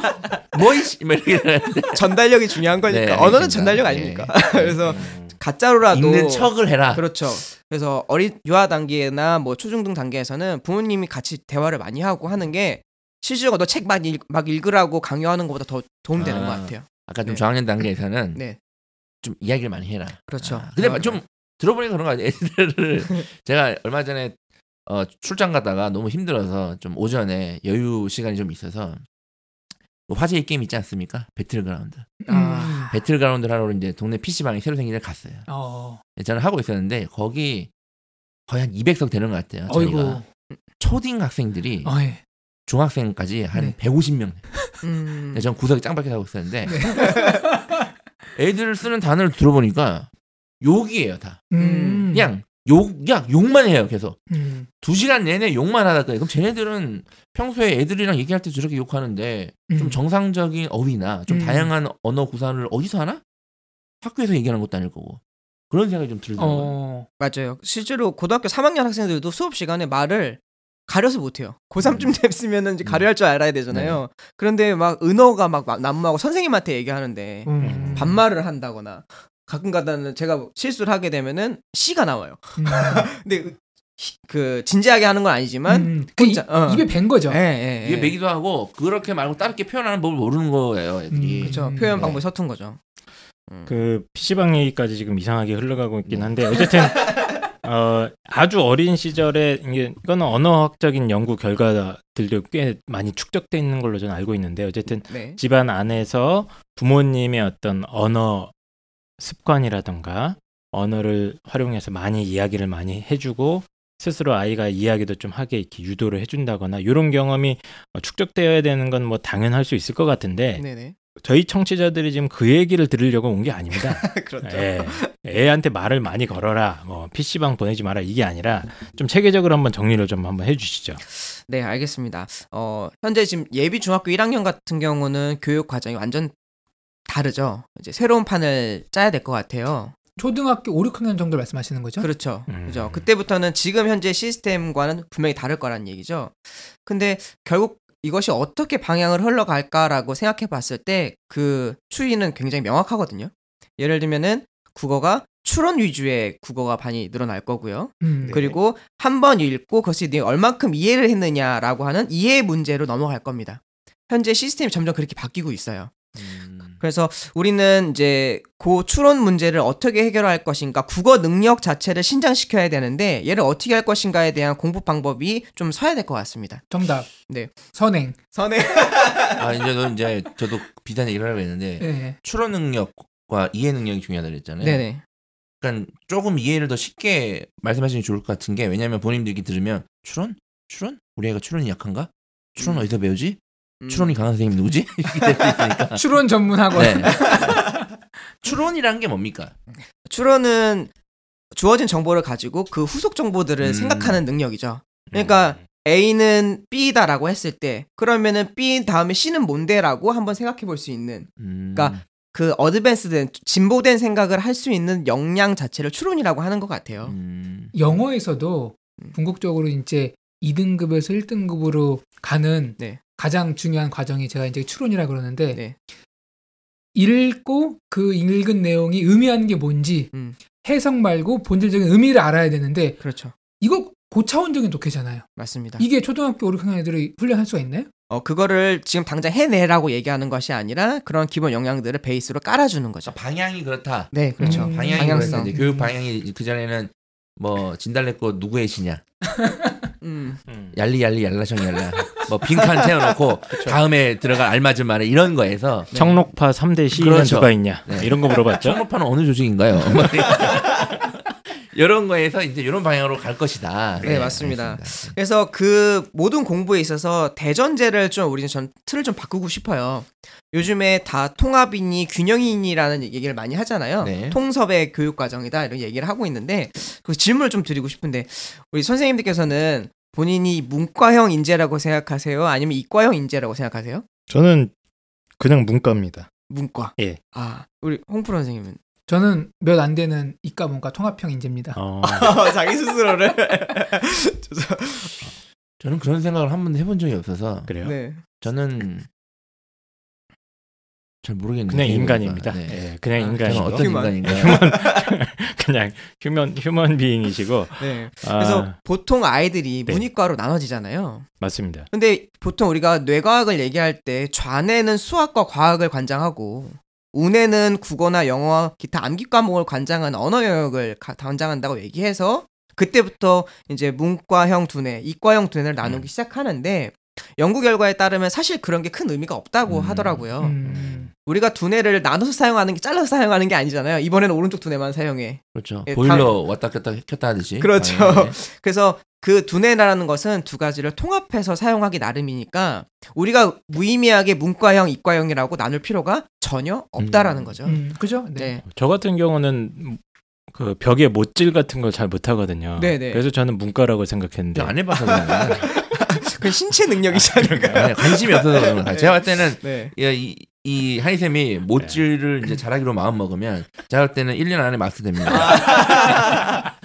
이렇게 되는데. 전달력이 중요한 거니까 네, 언어는. 전달력 네. 아닙니까? 그래서 음. 가짜로라도 읽는 척을 해라. 그렇죠. 그래서 어린 유아 단계나 뭐 초중등 단계에서는 부모님이 같이 대화를 많이 하고 하는 게 실제로 너책 막, 읽, 막 읽으라고 강요하는 것보다 더 도움되는 아. 것 같아요. 아까 좀 네. 저학년 단계에서는 네, 좀 이야기를 많이 해라. 그렇죠. 아, 근데 대화를 좀 많이- 들어보니까 그런 거 아니에요. 애들을 제가 얼마 전에 어, 출장 갔다가 너무 힘들어서 좀 오전에 여유 시간이 좀 있어서 뭐 화제의 게임 있지 않습니까? 배틀그라운드. 아. 배틀그라운드 하러 이제 동네 PC방이 새로 생긴 데 갔어요. 어. 저는 하고 있었는데 거기 거의 한 200석 되는 것 같아요. 저희가 어이구. 초딩 학생들이 어, 예. 중학생까지 한 네. 150명. 음. 전 구석에 짱 박혀 하고 있었는데 네. 애들 쓰는 단어를 들어보니까 욕이에요 다. 음. 그냥 욕, 그냥 욕만 해요 계속. 음. 두 시간 내내 욕만 하다가 그럼 쟤네들은 평소에 애들이랑 얘기할 때 저렇게 욕하는데 좀 음. 정상적인 어휘나 좀 음. 다양한 언어 구사를 어디서 하나? 학교에서 얘기하는 것도 아닐 거고 그런 생각이 좀 들더라고요. 어. 맞아요. 실제로 고등학교 3학년 학생들도 수업 시간에 말을 가려서 못해요. 고3쯤 됐으면은 이제 가려 할 줄 알아야 되잖아요. 그런데 막 은어가 막 난무하고 선생님한테 얘기하는데 음. 반말을 한다거나 가끔 가다는 제가 실수를 하게 되면은 C가 나와요. 음. 근데 그- 그 진지하게 하는 건 아니지만 음. 그 혼자, 이- 어. 입에 밴 거죠. 예, 예, 예. 이게 매기도 하고 그렇게 말고 다르게 표현하는 법을 모르는 거예요 애들이. 음. 그렇죠. 표현 네. 방법이 서툰 거죠. 음. 그 PC방 얘기까지 지금 이상하게 흘러가고 있긴 한데 어쨌든 어, 아주 어린 시절에 이게 이거는 언어학적인 연구 결과들도 꽤 많이 축적돼 있는 걸로 저는 알고 있는데 어쨌든 네. 집안 안에서 부모님의 어떤 언어 습관이라던가 언어를 활용해서 많이 이야기를 많이 해주고 스스로 아이가 이야기도 좀 하게 이렇게 유도를 해준다거나 이런 경험이 어, 축적되어야 되는 건 뭐 당연할 수 있을 것 같은데 네네. 저희 청취자들이 지금 그 얘기를 들으려고 온 게 아닙니다. 그렇죠. 예, 애한테 말을 많이 걸어라, 뭐 PC방 보내지 마라 이게 아니라 좀 체계적으로 한번 정리를 좀 한번 해주시죠. 네, 알겠습니다. 어, 현재 지금 예비 중학교 1학년 같은 경우는 교육 과정이 완전 다르죠. 이제 새로운 판을 짜야 될 것 같아요. 초등학교 5, 6학년 정도 말씀하시는 거죠? 그렇죠. 음. 그죠. 그때부터는 지금 현재 시스템과는 분명히 다를 거란 얘기죠. 근데 결국 이것이 어떻게 방향을 흘러갈까라고 생각해 봤을 때 그 추이는 굉장히 명확하거든요. 예를 들면은 국어가 추론 위주의 국어가 많이 늘어날 거고요. 음. 그리고 한 번 읽고 그것이 네 얼만큼 이해를 했느냐라고 하는 이해 문제로 넘어갈 겁니다. 현재 시스템이 점점 그렇게 바뀌고 있어요. 음. 그래서 우리는 이제 그 추론 문제를 어떻게 해결할 것인가, 국어 능력 자체를 신장시켜야 되는데 얘를 어떻게 할 것인가에 대한 공부 방법이 좀 서야 될 것 같습니다. 정답. 네. 선행. 선에 아 이제 너 이제 저도 비슷한 얘기를 하려고 했는데 예. 추론 능력과 이해 능력이 중요하다 그랬잖아요. 네네. 그러니까 조금 이해를 더 쉽게 말씀하시는 게 좋을 것 같은 게 왜냐하면 본인들이 들으면 추론? 추론? 우리 애가 추론이 약한가? 추론 음. 어디서 배우지? 음. 추론이 강한 선생님 누구지? 추론 전문학원. 네. 추론이란 게 뭡니까? 추론은 주어진 정보를 가지고 그 후속 정보들을 음. 생각하는 능력이죠. 그러니까 A는 B다라고 했을 때 그러면은 B 다음에 C는 뭔데라고 한번 생각해 볼 수 있는 음. 그러니까 그 어드밴스된 진보된 생각을 할 수 있는 역량 자체를 추론이라고 하는 것 같아요. 음. 영어에서도 음. 궁극적으로 이제 2등급에서 1등급으로 가는 네. 가장 중요한 과정이 제가 이제 추론이라 그러는데 네. 읽고 그 읽은 내용이 의미하는 게 뭔지 음. 해석 말고 본질적인 의미를 알아야 되는데 그렇죠. 이거 고차원적인 독해잖아요. 맞습니다. 이게 초등학교 5, 6학년 애들이 훈련할 수가 있나요? 어 그거를 지금 당장 해내라고 얘기하는 것이 아니라 그런 기본 역량들을 베이스로 깔아주는 거죠. 그러니까 방향이 그렇다. 네, 그렇죠. 음. 방향이 방향성. 그렇다. 교육 방향이 그 전에는 뭐 진달래꽃 누구의 시냐, 음. 음. 얄리 얄리 얄라정 얄라, 뭐 빈칸 채워놓고 다음에 들어갈 알맞은 말을 이런 거에서 청록파 3대 시인은 그렇죠. 누가 있냐 네. 이런 거 물어봤죠. 청록파는 어느 조직인가요? 뭐 이런 거에서 이제 이런 방향으로 갈 것이다. 네, 맞습니다. 알겠습니다. 그래서 그 모든 공부에 있어서 대전제를 좀 우리는 전 틀을 좀 바꾸고 싶어요. 요즘에 다 통합이니 균형이니라는 얘기를 많이 하잖아요. 네. 통섭의 교육 과정이다 이런 얘기를 하고 있는데 그 질문을 좀 드리고 싶은데 우리 선생님들께서는 본인이 문과형 인재라고 생각하세요? 아니면 이과형 인재라고 생각하세요? 저는 그냥 문과입니다. 문과. 예. 아 우리 홍프로 선생님은 저는 몇 안 되는 이과 문과 통합형 인재입니다. 어, 자기 스스로를 저는 그런 생각을 한 번도 해본 적이 없어서 그래요. 네. 저는 잘 모르겠는데 그냥. 인간입니다. 네. 예, 그냥 아, 저는 인간이고 어떤 human. 인간인가요? 그냥 human human being이시고 네. 아, 그래서 보통 아이들이 네. 문이과로 나눠지잖아요. 맞습니다. 근데 보통 우리가 뇌과학을 얘기할 때 좌뇌는 수학과 과학을 관장하고 우뇌는 국어나 영어와 기타 암기 과목을 관장한 언어 영역을 가- 관장한다고 얘기해서 그때부터 이제 문과형 두뇌, 이과형 두뇌를 나누기 음. 시작하는데 연구 결과에 따르면 사실 그런 게 큰 의미가 없다고 음. 하더라고요. 음. 우리가 두뇌를 나눠서 사용하는 게 잘라서 사용하는 게 아니잖아요. 이번에는 오른쪽 두뇌만 사용해. 그렇죠. 예, 보일러 왔다 켰다 켰다 하듯이. 그렇죠. 당연히. 그래서 그 두뇌라는 것은 두 가지를 통합해서 사용하기 나름이니까 우리가 무의미하게 문과형, 이과형이라고 나눌 필요가 전혀 없다라는 음. 거죠. 음, 그죠? 네. 네. 저 같은 경우는 그 벽에 못질 같은 걸 잘 못하거든요. 네네. 그래서 저는 문과라고 생각했는데 안 해봐서. 그 신체 능력이지 않을까. 관심이 없어서 그런 거야. 제가 볼 때는 네. 야, 이, 이 하이쌤이 모찌를 이제 잘하기로 마음 먹으면 제가 볼 때는 1년 안에 마스 됩니다.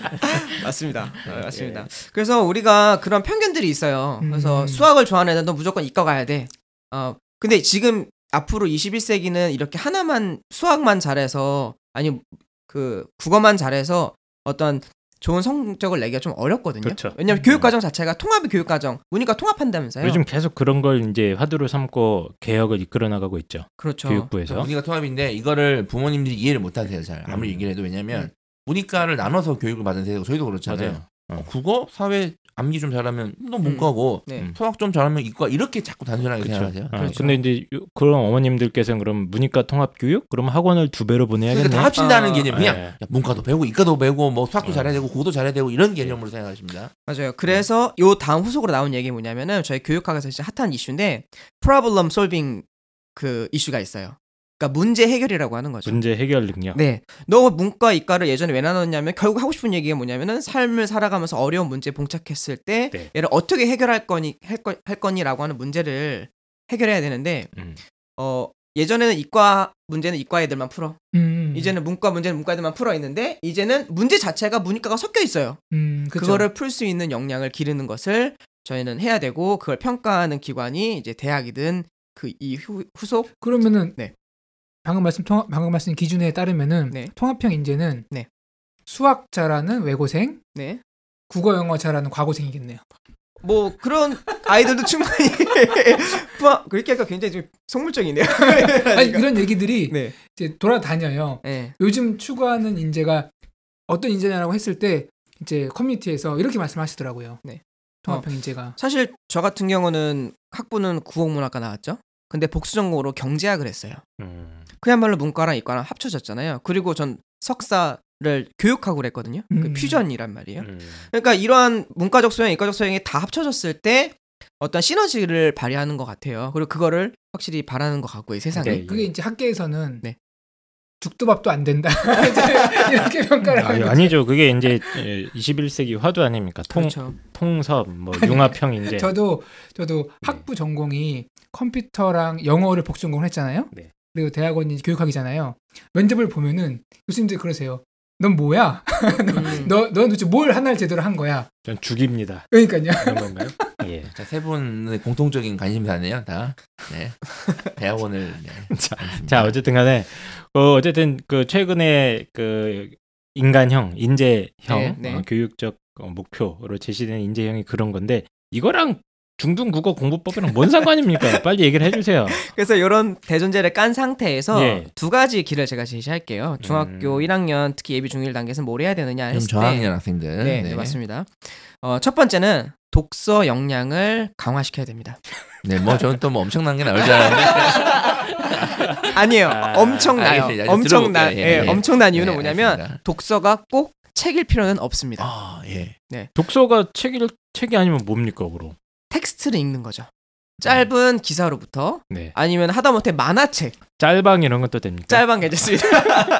맞습니다. 네, 맞습니다. 그래서 우리가 그런 편견들이 있어요. 그래서 음. 수학을 좋아하는 애는 너 무조건 이과 가야 돼. 어, 근데 지금 앞으로 21세기는 이렇게 하나만 수학만 잘해서 아니 그 국어만 잘해서 어떤 좋은 성적을 내기가 좀 어렵거든요. 그렇죠. 왜냐면 교육 과정 자체가 통합의 교육 과정, 문이과 통합한다면서요. 요즘 계속 그런 걸 이제 화두로 삼고 개혁을 이끌어 나가고 있죠. 그렇죠. 교육부에서. 문이가 통합인데 이거를 부모님들이 이해를 못하세요. 잘 아무리 음. 얘기를 해도 왜냐면 문이과를 나눠서 교육을 받은 세대고 저희도 그렇잖아요. 맞아요. 어. 어, 국어, 사회, 암기 좀 잘하면 너 문과고 네. 음. 수학 좀 잘하면 이과 이렇게 자꾸 단순하게 그쵸. 생각하세요. 어, 그렇죠. 근데 이제 요- 그런 어머님들께서는 그럼 문이과 통합 교육? 그럼 학원을 두 배로 보내야겠네. 그러니까 다 합친다는 아, 개념 그냥 네. 야, 문과도 배우고 이과도 배우고 뭐 수학도 어. 잘해야 되고 국어도 잘해야 되고 이런 개념으로 생각하십니다. 맞아요. 그래서 요 다음 후속으로 나온 얘기 뭐냐면은 저희 교육학에서 진짜 핫한 이슈인데 problem solving 그 이슈가 있어요. 그러니까 문제 해결이라고 하는 거죠. 문제 해결 능력. 네. 너 문과 이과를 예전에 왜 나눴냐면 결국 하고 싶은 얘기가 뭐냐면은 삶을 살아가면서 어려운 문제에 봉착했을 때 네. 얘를 어떻게 해결할 거니 할, 거, 할 거니라고 하는 문제를 해결해야 되는데 음. 어 예전에는 이과 문제는 이과 애들만 풀어. 음. 이제는 문과 문제는 문과 애들만 풀어 있는데 이제는 문제 자체가 문이과가 섞여 있어요. 음. 그거를 풀 수 있는 역량을 기르는 것을 저희는 해야 되고 그걸 평가하는 기관이 이제 대학이든 그 이 후속 그러면은 네. 방금 말씀 통합 방금 말씀 기준에 따르면은 네. 통합형 인재는 네. 수학 잘하는 외고생, 네. 국어 영어 잘하는 과고생이겠네요. 뭐 그런 아이들도 충분히 그렇게 하니까 굉장히 좀 속물적이네요. 아니 이런 얘기들이 네. 이제 돌아다녀요. 네. 요즘 추구하는 인재가 어떤 인재냐라고 했을 때 이제 커뮤니티에서 이렇게 말씀하시더라고요. 네. 통합형 인재가 사실 저 같은 경우는 학부는 국어문학과 나왔죠. 근데 복수 전공으로 경제학을 했어요. 음. 그야말로 문과랑 이과랑 합쳐졌잖아요. 그리고 전 석사 를 교육학으로 했거든요. 그 음. 퓨전이란 말이에요. 음. 그러니까 이러한 문과적 소양, 이과적 소양이 다 합쳐졌을 때 어떤 시너지를 발휘하는 것 같아요. 그리고 그거를 확실히 바라는 것 같고요, 세상에. 네. 그게 이제 학계에서는 네. 죽도 밥도 안 된다 이렇게 평가를 하는 아니, 거죠. 아니죠. 그게 이제 21세기 화두 아닙니까? 통 그렇죠. 통섭 뭐 융합형 인재. 저도 저도 학부 전공이 컴퓨터랑 영어를 복수 전공을 했잖아요. 네. 그리고 대학원이 교육학이잖아요. 면접을 보면은 교수님들 그러세요. 넌 뭐야? 음. 너, 넌 도대체 뭘 하나를 제대로 한 거야? 전 죽입니다. 그러니까요. 그런 건가요? 예. 자, 세 분의 공통적인 관심사네요, 다. 네. 대학원을 네. 자. 자 어쨌든 간에 어, 어쨌든 그 최근에 그 인간형, 인재형 네, 네. 어, 교육적 어, 목표로 제시된 인재형이 그런 건데 이거랑 중등 국어 공부법이랑 뭔 상관입니까? 빨리 얘기를 해주세요. 그래서 이런 대존재를 깐 상태에서 예. 두 가지 길을 제가 제시할게요. 중학교 음. 1학년 특히 예비 중1 단계에서는 뭘 해야 되느냐 좀 했을 때 저학년 학생들. 네, 네, 맞습니다. 어, 첫 번째는 독서 역량을 강화시켜야 됩니다. 네, 뭐 저는 또 뭐 엄청난 게 나올 줄 알았는데. 아니에요. 아, 엄청나요. 알겠습니다. 엄청난. 예, 예, 예. 엄청난 이유는 네, 뭐냐면 알겠습니다. 독서가 꼭 책일 필요는 없습니다. 아, 예. 독서가 책이 책이 아니면 뭡니까, 그럼? 텍스트를 읽는 거죠. 짧은 기사로부터 네. 아니면 하다못해 만화책, 짤방 이런 것도 됩니까? 짤방 괜찮습니다.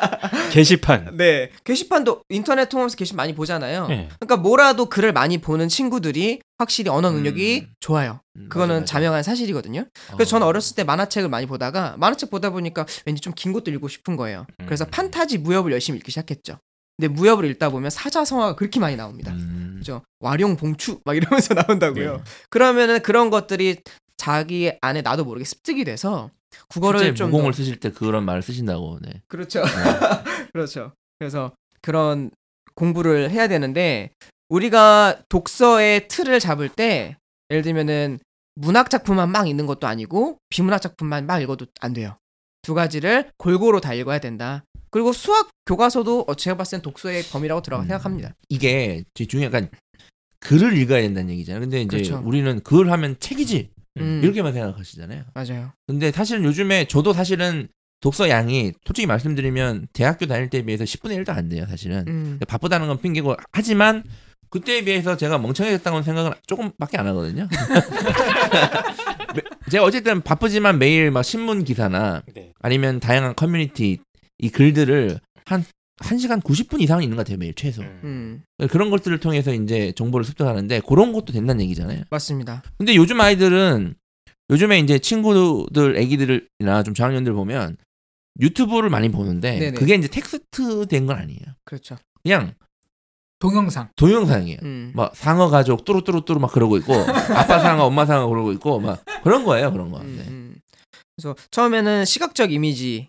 게시판. 네, 게시판도 인터넷 통하면서 게시판 많이 보잖아요. 예. 그러니까 뭐라도 글을 많이 보는 친구들이 확실히 언어 능력이 음. 좋아요. 음, 그거는 맞아, 맞아. 자명한 사실이거든요. 그래서 저는 어렸을 때 만화책을 많이 보다가 만화책 보다 보니까 왠지 좀 긴 것도 읽고 싶은 거예요. 그래서 음. 판타지 무협을 열심히 읽기 시작했죠. 근데 무협을 읽다 보면 사자성어가 그렇게 많이 나옵니다. 음. 그죠? 와룡 봉추 막 이러면서 나온다고요. 네. 그러면은 그런 것들이 자기 안에 나도 모르게 습득이 돼서 국어를 좀 무공을 더- 쓰실 때 그런 말을 쓰신다고. 네. 그렇죠. 그렇죠. 그래서 그런 공부를 해야 되는데 우리가 독서의 틀을 잡을 때 예를 들면은 문학 작품만 막 읽는 것도 아니고 비문학 작품만 막 읽어도 안 돼요. 두 가지를 골고루 다 읽어야 된다. 그리고 수학 교과서도 어, 제가 봤을 땐 독서의 범위라고 들어가 음. 생각합니다. 이게 중요한 약간 글을 읽어야 된다는 얘기잖아요. 근데 이제 그렇죠. 우리는 글 하면 책이지 음. 이렇게만 생각하시잖아요. 맞아요. 근데 사실은 요즘에 저도 사실은 독서 양이 솔직히 말씀드리면 대학교 다닐 때에 비해서 10분의 1도 안 돼요, 사실은. 음. 바쁘다는 건 핑계고 하지만 그때에 비해서 제가 멍청해졌다고 생각은 조금밖에 안 하거든요. 제가 어쨌든 바쁘지만 매일 막 신문 기사나 네. 아니면 다양한 커뮤니티 이 글들을 한 1시간 90분 이상은 읽는 것 같아요, 매일 최소. 음. 그런 것들을 통해서 이제 정보를 습득하는데 그런 것도 된다는 얘기잖아요. 맞습니다. 근데 요즘 아이들은 요즘에 이제 친구들, 애기들이나 좀 저학년들 보면 유튜브를 많이 보는데 네네. 그게 이제 텍스트 된 건 아니에요. 그렇죠. 그냥 동영상. 동영상이에요. 음. 막 상어 가족 뚜루뚜루뚜루 막 그러고 있고 아빠 상어, 엄마 상어 그러고 있고 막 그런 거예요, 그런 거. 음, 네. 음. 그래서 처음에는 시각적 이미지에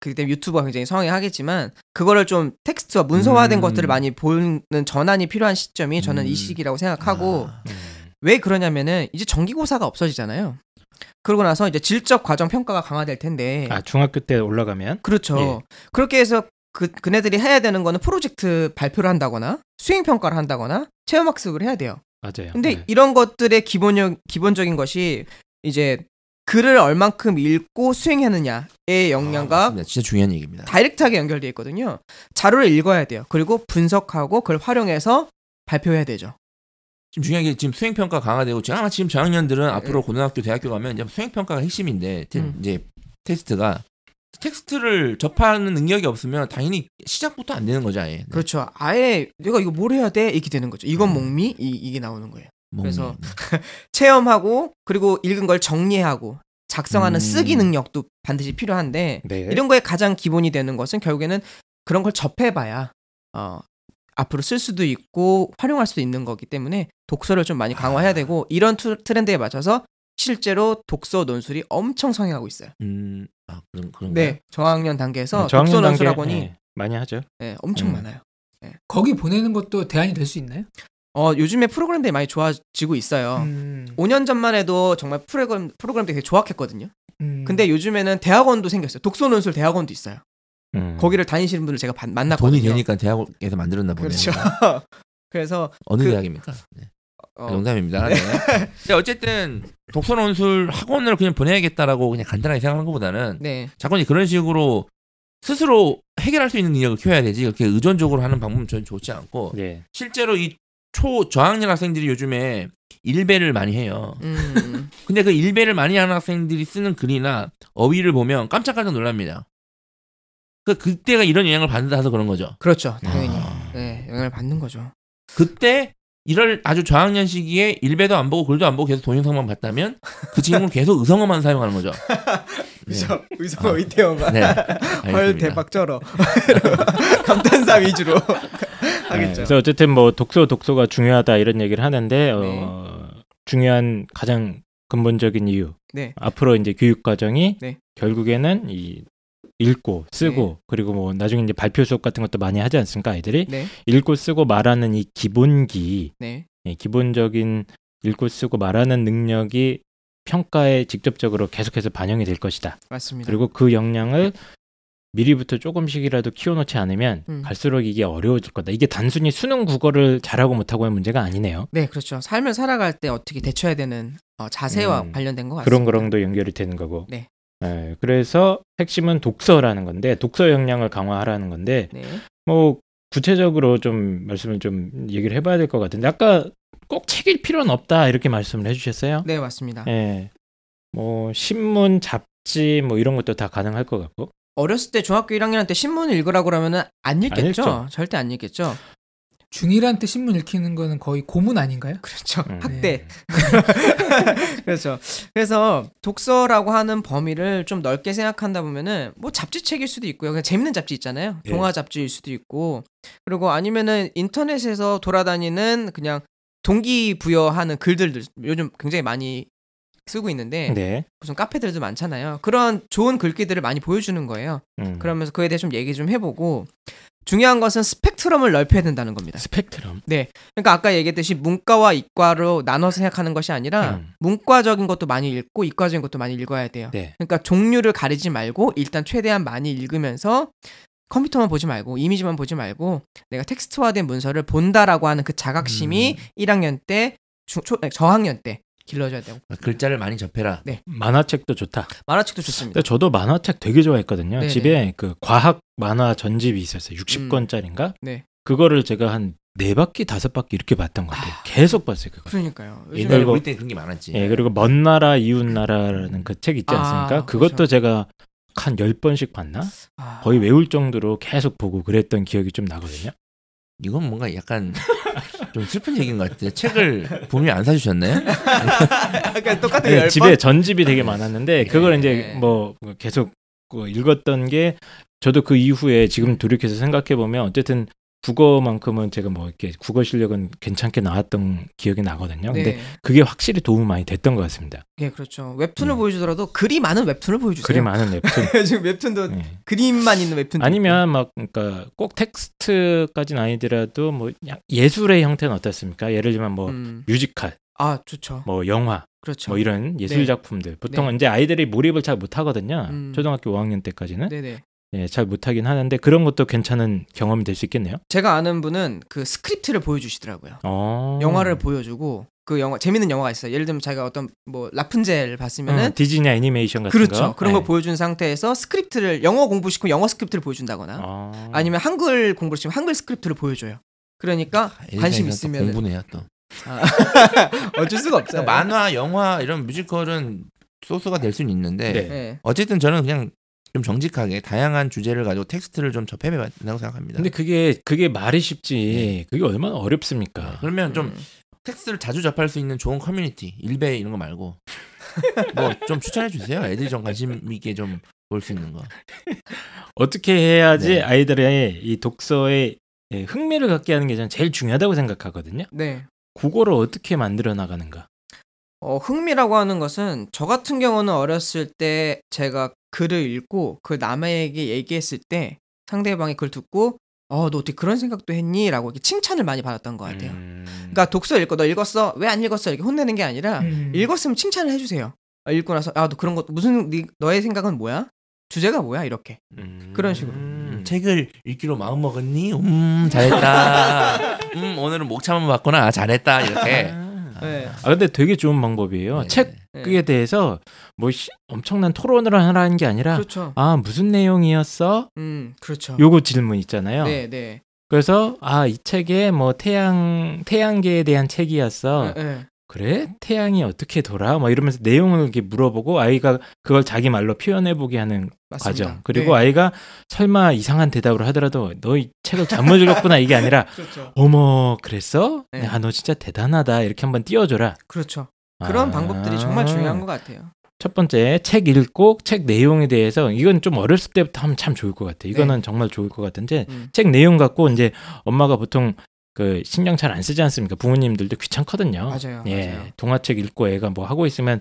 그때 유튜브가 굉장히 성행하겠지만 그거를 좀 텍스트와 문서화된 음. 것들을 많이 보는 전환이 필요한 시점이 저는 이 음. 시기라고 생각하고 아, 왜 그러냐면은 이제 정기고사가 없어지잖아요. 그러고 나서 이제 질적 과정 평가가 강화될 텐데 아 중학교 때 올라가면 그렇죠. 예. 그렇게 해서 그 그네들이 해야 되는 거는 프로젝트 발표를 한다거나 수행 평가를 한다거나 체험 학습을 해야 돼요. 맞아요. 근데 네. 이런 것들의 기본적 기본적인 것이 이제 글을 얼만큼 읽고 수행하느냐의 영향과 아, 맞습니다. 진짜 중요한 얘기입니다. 다이렉트하게 연결돼 있거든요. 자료를 읽어야 돼요. 그리고 분석하고 그걸 활용해서 발표해야 되죠. 지금 중요한 게 지금 수행 평가 강화되고 지금 아마 지금 저학년들은 앞으로 네. 고등학교, 대학교 가면 이제 수행 평가가 핵심인데 테- 음. 이제 테스트가 텍스트를 접하는 능력이 없으면 당연히 시작부터 안 되는 거죠, 아예. 네. 그렇죠. 아예 내가 이거 뭘 해야 돼? 이렇게 되는 거죠. 이건 음. 뭥미? 이, 이게 나오는 거예요. 뭐, 그래서 네. 체험하고 그리고 읽은 걸 정리하고 작성하는 음. 쓰기 능력도 반드시 필요한데 네. 이런 거에 가장 기본이 되는 것은 결국에는 그런 걸 접해봐야 어, 앞으로 쓸 수도 있고 활용할 수도 있는 거기 때문에 독서를 좀 많이 강화해야 아. 되고 이런 투- 트렌드에 맞춰서 실제로 독서 논술이 엄청 성행하고 있어요. 음, 아 그런 그런 네, 저학년 단계에서 네, 저학년 독서 단계, 논술 학원이 예, 많이 하죠. 네, 엄청 음. 많아요. 거기 보내는 것도 대안이 될 수 있나요? 어, 요즘에 프로그램들이 많이 좋아지고 있어요. 음, 5년 전만 해도 정말 프로그램 프로그램들이 되게 좋았겠거든요. 음. 근데 요즘에는 대학원도 생겼어요. 독서 논술 대학원도 있어요. 음. 거기를 다니시는 분들 제가 반- 만났거든요. 돈이 되니까 대학에서 만들었나 보네요. 그렇죠. 그래서 어느 그- 대학입니까? 네. 어, 농담입니다. 네. 근데 어쨌든 독서 논술 학원을 그냥 보내야겠다라고 그냥 간단하게 생각하는 것보다는 네, 자꾸 이제 그런 식으로 스스로 해결할 수 있는 능력을 키워야 되지 이렇게 의존적으로 하는 방법은 저는 좋지 않고 네. 실제로 이 초 저학년 학생들이 요즘에 일배를 많이 해요. 음, 근데 그 일배를 많이 하는 학생들이 쓰는 글이나 어휘를 보면 깜짝깜짝 놀랍니다. 그 그때가 이런 영향을 받는다서 그런 거죠. 그렇죠, 당연히. 아. 네, 영향을 받는 거죠. 그때 이럴 아주 저학년 시기에 일배도 안 보고 글도 안 보고 계속 동영상만 봤다면 그 친구는 계속 의성어만 사용하는 거죠. 네. 의성어 아. 의태어만 네. 헐. 대박 쩔어 감탄사 위주로 네, 하겠죠. 그래서 어쨌든 뭐 독서 독서가 중요하다 이런 얘기를 하는데 어, 네. 중요한 가장 근본적인 이유 네. 앞으로 이제 교육 과정이 네. 결국에는 이 읽고 쓰고 네. 그리고 뭐 나중에 이제 발표 수업 같은 것도 많이 하지 않습니까 아이들이 네, 읽고 쓰고 말하는 이 기본기 네, 예, 기본적인 읽고 쓰고 말하는 능력이 평가에 직접적으로 계속해서 반영이 될 것이다. 맞습니다. 그리고 그 역량을 미리부터 조금씩이라도 키워놓지 않으면 음. 갈수록 이게 어려워질 거다. 이게 단순히 수능 국어를 잘하고 못하고의 문제가 아니네요. 네, 그렇죠. 삶을 살아갈 때 어떻게 대처해야 되는 어, 자세와 음. 관련된 것 같습니다. 그런 거랑도 연결이 되는 거고. 네. 예, 그래서 핵심은 독서라는 건데 독서 역량을 강화하라는 건데 네, 뭐 구체적으로 좀 말씀을 좀 얘기를 해봐야 될 것 같은데 아까 꼭 책일 필요는 없다 이렇게 말씀을 해주셨어요. 네 맞습니다. 예. 뭐 신문, 잡지 뭐 이런 것도 다 가능할 것 같고. 어렸을 때 중학교 1학년 때 신문을 읽으라고 그러면은 안 읽겠죠. 읽죠. 절대 안 읽겠죠. 중1한테 신문 읽히는 거는 거의 고문 아닌가요? 그렇죠. 음. 학대. 그렇죠. 그래서 독서라고 하는 범위를 좀 넓게 생각한다 보면은 뭐 잡지책일 수도 있고요. 그냥 재밌는 잡지 있잖아요. 예. 동화 잡지일 수도 있고 그리고 아니면은 인터넷에서 돌아다니는 그냥 동기 부여하는 글들도 요즘 굉장히 많이 쓰고 있는데 네. 무슨 카페들도 많잖아요. 그런 좋은 글귀들을 많이 보여주는 거예요. 음. 그러면서 그에 대해 좀 얘기 좀 해보고 중요한 것은 스펙트럼을 넓혀야 된다는 겁니다. 스펙트럼. 그러니까 아까 얘기했듯이 문과와 이과로 나눠서 생각하는 것이 아니라 음. 문과적인 것도 많이 읽고 이과적인 것도 많이 읽어야 돼요. 네. 그러니까 종류를 가리지 말고 일단 최대한 많이 읽으면서 컴퓨터만 보지 말고 이미지만 보지 말고 내가 텍스트화된 문서를 본다라고 하는 그 자각심이 1학년 때 중, 초, 아니, 저학년 때 길러져야 되고 글자를 많이 접해라. 만화책도 좋다. 만화책도 좋습니다. 근데 저도 만화책 되게 좋아했거든요. 네네. 집에 그 과학 만화 전집이 있었어요. 60권짜리인가? 네. 그거를 제가 한 네 바퀴 다섯 바퀴 이렇게 봤던 것 같아요. 계속 봤어요 그거. 그러니까요. 옛날에 그리고- 우리 때 그런 게 많았지. 예 그리고 먼 나라 이웃 나라라는 그 책 있지 아, 않습니까? 그것도 그렇죠. 제가 한 열 번씩 봤나? 아, 거의 외울 정도로 계속 보고 그랬던 기억이 좀 나거든요. 이건 뭔가 약간 좀 슬픈 얘기인 것 같아요. 책을 부모님이 안 사주셨나요? 그러니까 똑같은 예, 열 집에 번? 전집이 되게 많았는데 그걸 이제 네. 뭐 계속 그 읽었던 게 저도 그 이후에 지금 돌이켜서 생각해 보면 어쨌든 국어만큼은 제가 뭐 이렇게 국어 실력은 괜찮게 나왔던 기억이 나거든요. 근데 네. 그게 확실히 도움 많이 됐던 것 같습니다. 예, 그렇죠. 웹툰을 음. 보여주더라도 글이 많은 웹툰을 보여주세요. 글이 많은 웹툰. 지금 웹툰도 예. 그림만 있는 웹툰 아니면 막 그러니까 꼭 텍스트까지는 아니더라도 뭐 야- 예술의 형태는 어떻습니까? 예를 들면 뭐 음. 뮤지컬, 아 좋죠. 뭐 영화, 그렇죠. 뭐 이런 예술 네. 작품들. 보통은 이제 아이들이 몰입을 잘 못하거든요. 음. 초등학교 5학년 때까지는 네네. 예, 잘 못하긴 하는데 그런 것도 괜찮은 경험이 될 수 있겠네요. 제가 아는 분은 그 스크립트를 보여주시더라고요. 어. 영화를 보여주고 그 영화 재밌는 영화가 있어요. 예를 들면 자기가 어떤 뭐 라푼젤 봤으면은 음, 디즈니 애니메이션 같은 그렇죠. 거. 그런 네. 걸 보여준 상태에서 스크립트를 영어 공부시키고 영어 스크립트를 보여준다거나 어. 아니면 한글 공부를 시키면 한글 스크립트를 보여줘요. 그러니까 관심 예전에는 또 있으면 공부네요 또. 어쩔 수가 없어요. 그러니까 만화, 영화 이런 뮤지컬은 소스가 될 수는 있는데 네. 네. 어쨌든 저는 그냥 좀 정직하게 다양한 주제를 가지고 텍스트를 좀 접해봐야 된다고 생각합니다. 근데 그게 그게 말이 쉽지. 네. 그게 얼마나 어렵습니까? 그러면 좀 음. 텍스트를 자주 접할 수 있는 좋은 커뮤니티, 일베 이런 거 말고 뭐 좀 추천해 주세요. 애들이 좀 관심 있게 좀 볼 수 있는 거. 어떻게 해야지 네. 아이들의 이 독서에 예, 흥미를 갖게 하는 게 저는 제일 중요하다고 생각하거든요. 네. 국어를 어떻게 만들어 나가는가. 어, 흥미라고 하는 것은 저 같은 경우는 어렸을 때 제가 글을 읽고 그 남에게 얘기했을 때 상대방이 글 듣고 어, 너 어떻게 그런 생각도 했니? 라고 이렇게 칭찬을 많이 받았던 것 같아요. 음. 그러니까 독서 읽고 너 읽었어? 왜 안 읽었어? 이렇게 혼내는 게 아니라 음. 읽었으면 칭찬을 해주세요. 아, 읽고 나서 아, 너 그런 것 무슨 네- 너의 생각은 뭐야? 주제가 뭐야? 이렇게. 음. 그런 식으로. 음, 책을 읽기로 마음 먹었니? 음 잘했다. 음 오늘은 목참을 받구나. 아, 잘했다 이렇게. 아. 네. 아 근데 되게 좋은 방법이에요. 네. 책 에 네. 대해서 뭐 시- 엄청난 토론을 하라는 게 아니라 그렇죠. 아 무슨 내용이었어? 음, 그렇죠. 요거 질문 있잖아요. 네, 네. 그래서 아 이 책에 뭐 태양 태양계에 대한 책이었어. 네, 네. 그래? 태양이 어떻게 돌아? 뭐 이러면서 내용을 이렇게 물어보고 아이가 그걸 자기 말로 표현해 보게 하는 맞습니다. 과정. 그리고 네. 아이가 설마 이상한 대답을 하더라도 너 이 책을 잘못 읽었구나 이게 아니라 그렇죠. 어머 그랬어? 네. 야너 진짜 대단하다 이렇게 한번 띄워줘라. 그렇죠. 그런 아. 방법들이 정말 중요한 것 같아요. 첫 번째 책 읽고 책 내용에 대해서 이건 좀 어렸을 때부터 하면 참 좋을 것 같아요. 이거는 정말 좋을 것 같은데 음. 책 내용 갖고 이제 엄마가 보통 그 신경 잘 안 쓰지 않습니까? 부모님들도 귀찮거든요. 맞아요. 예, 맞아요. 동화책 읽고 애가 뭐 하고 있으면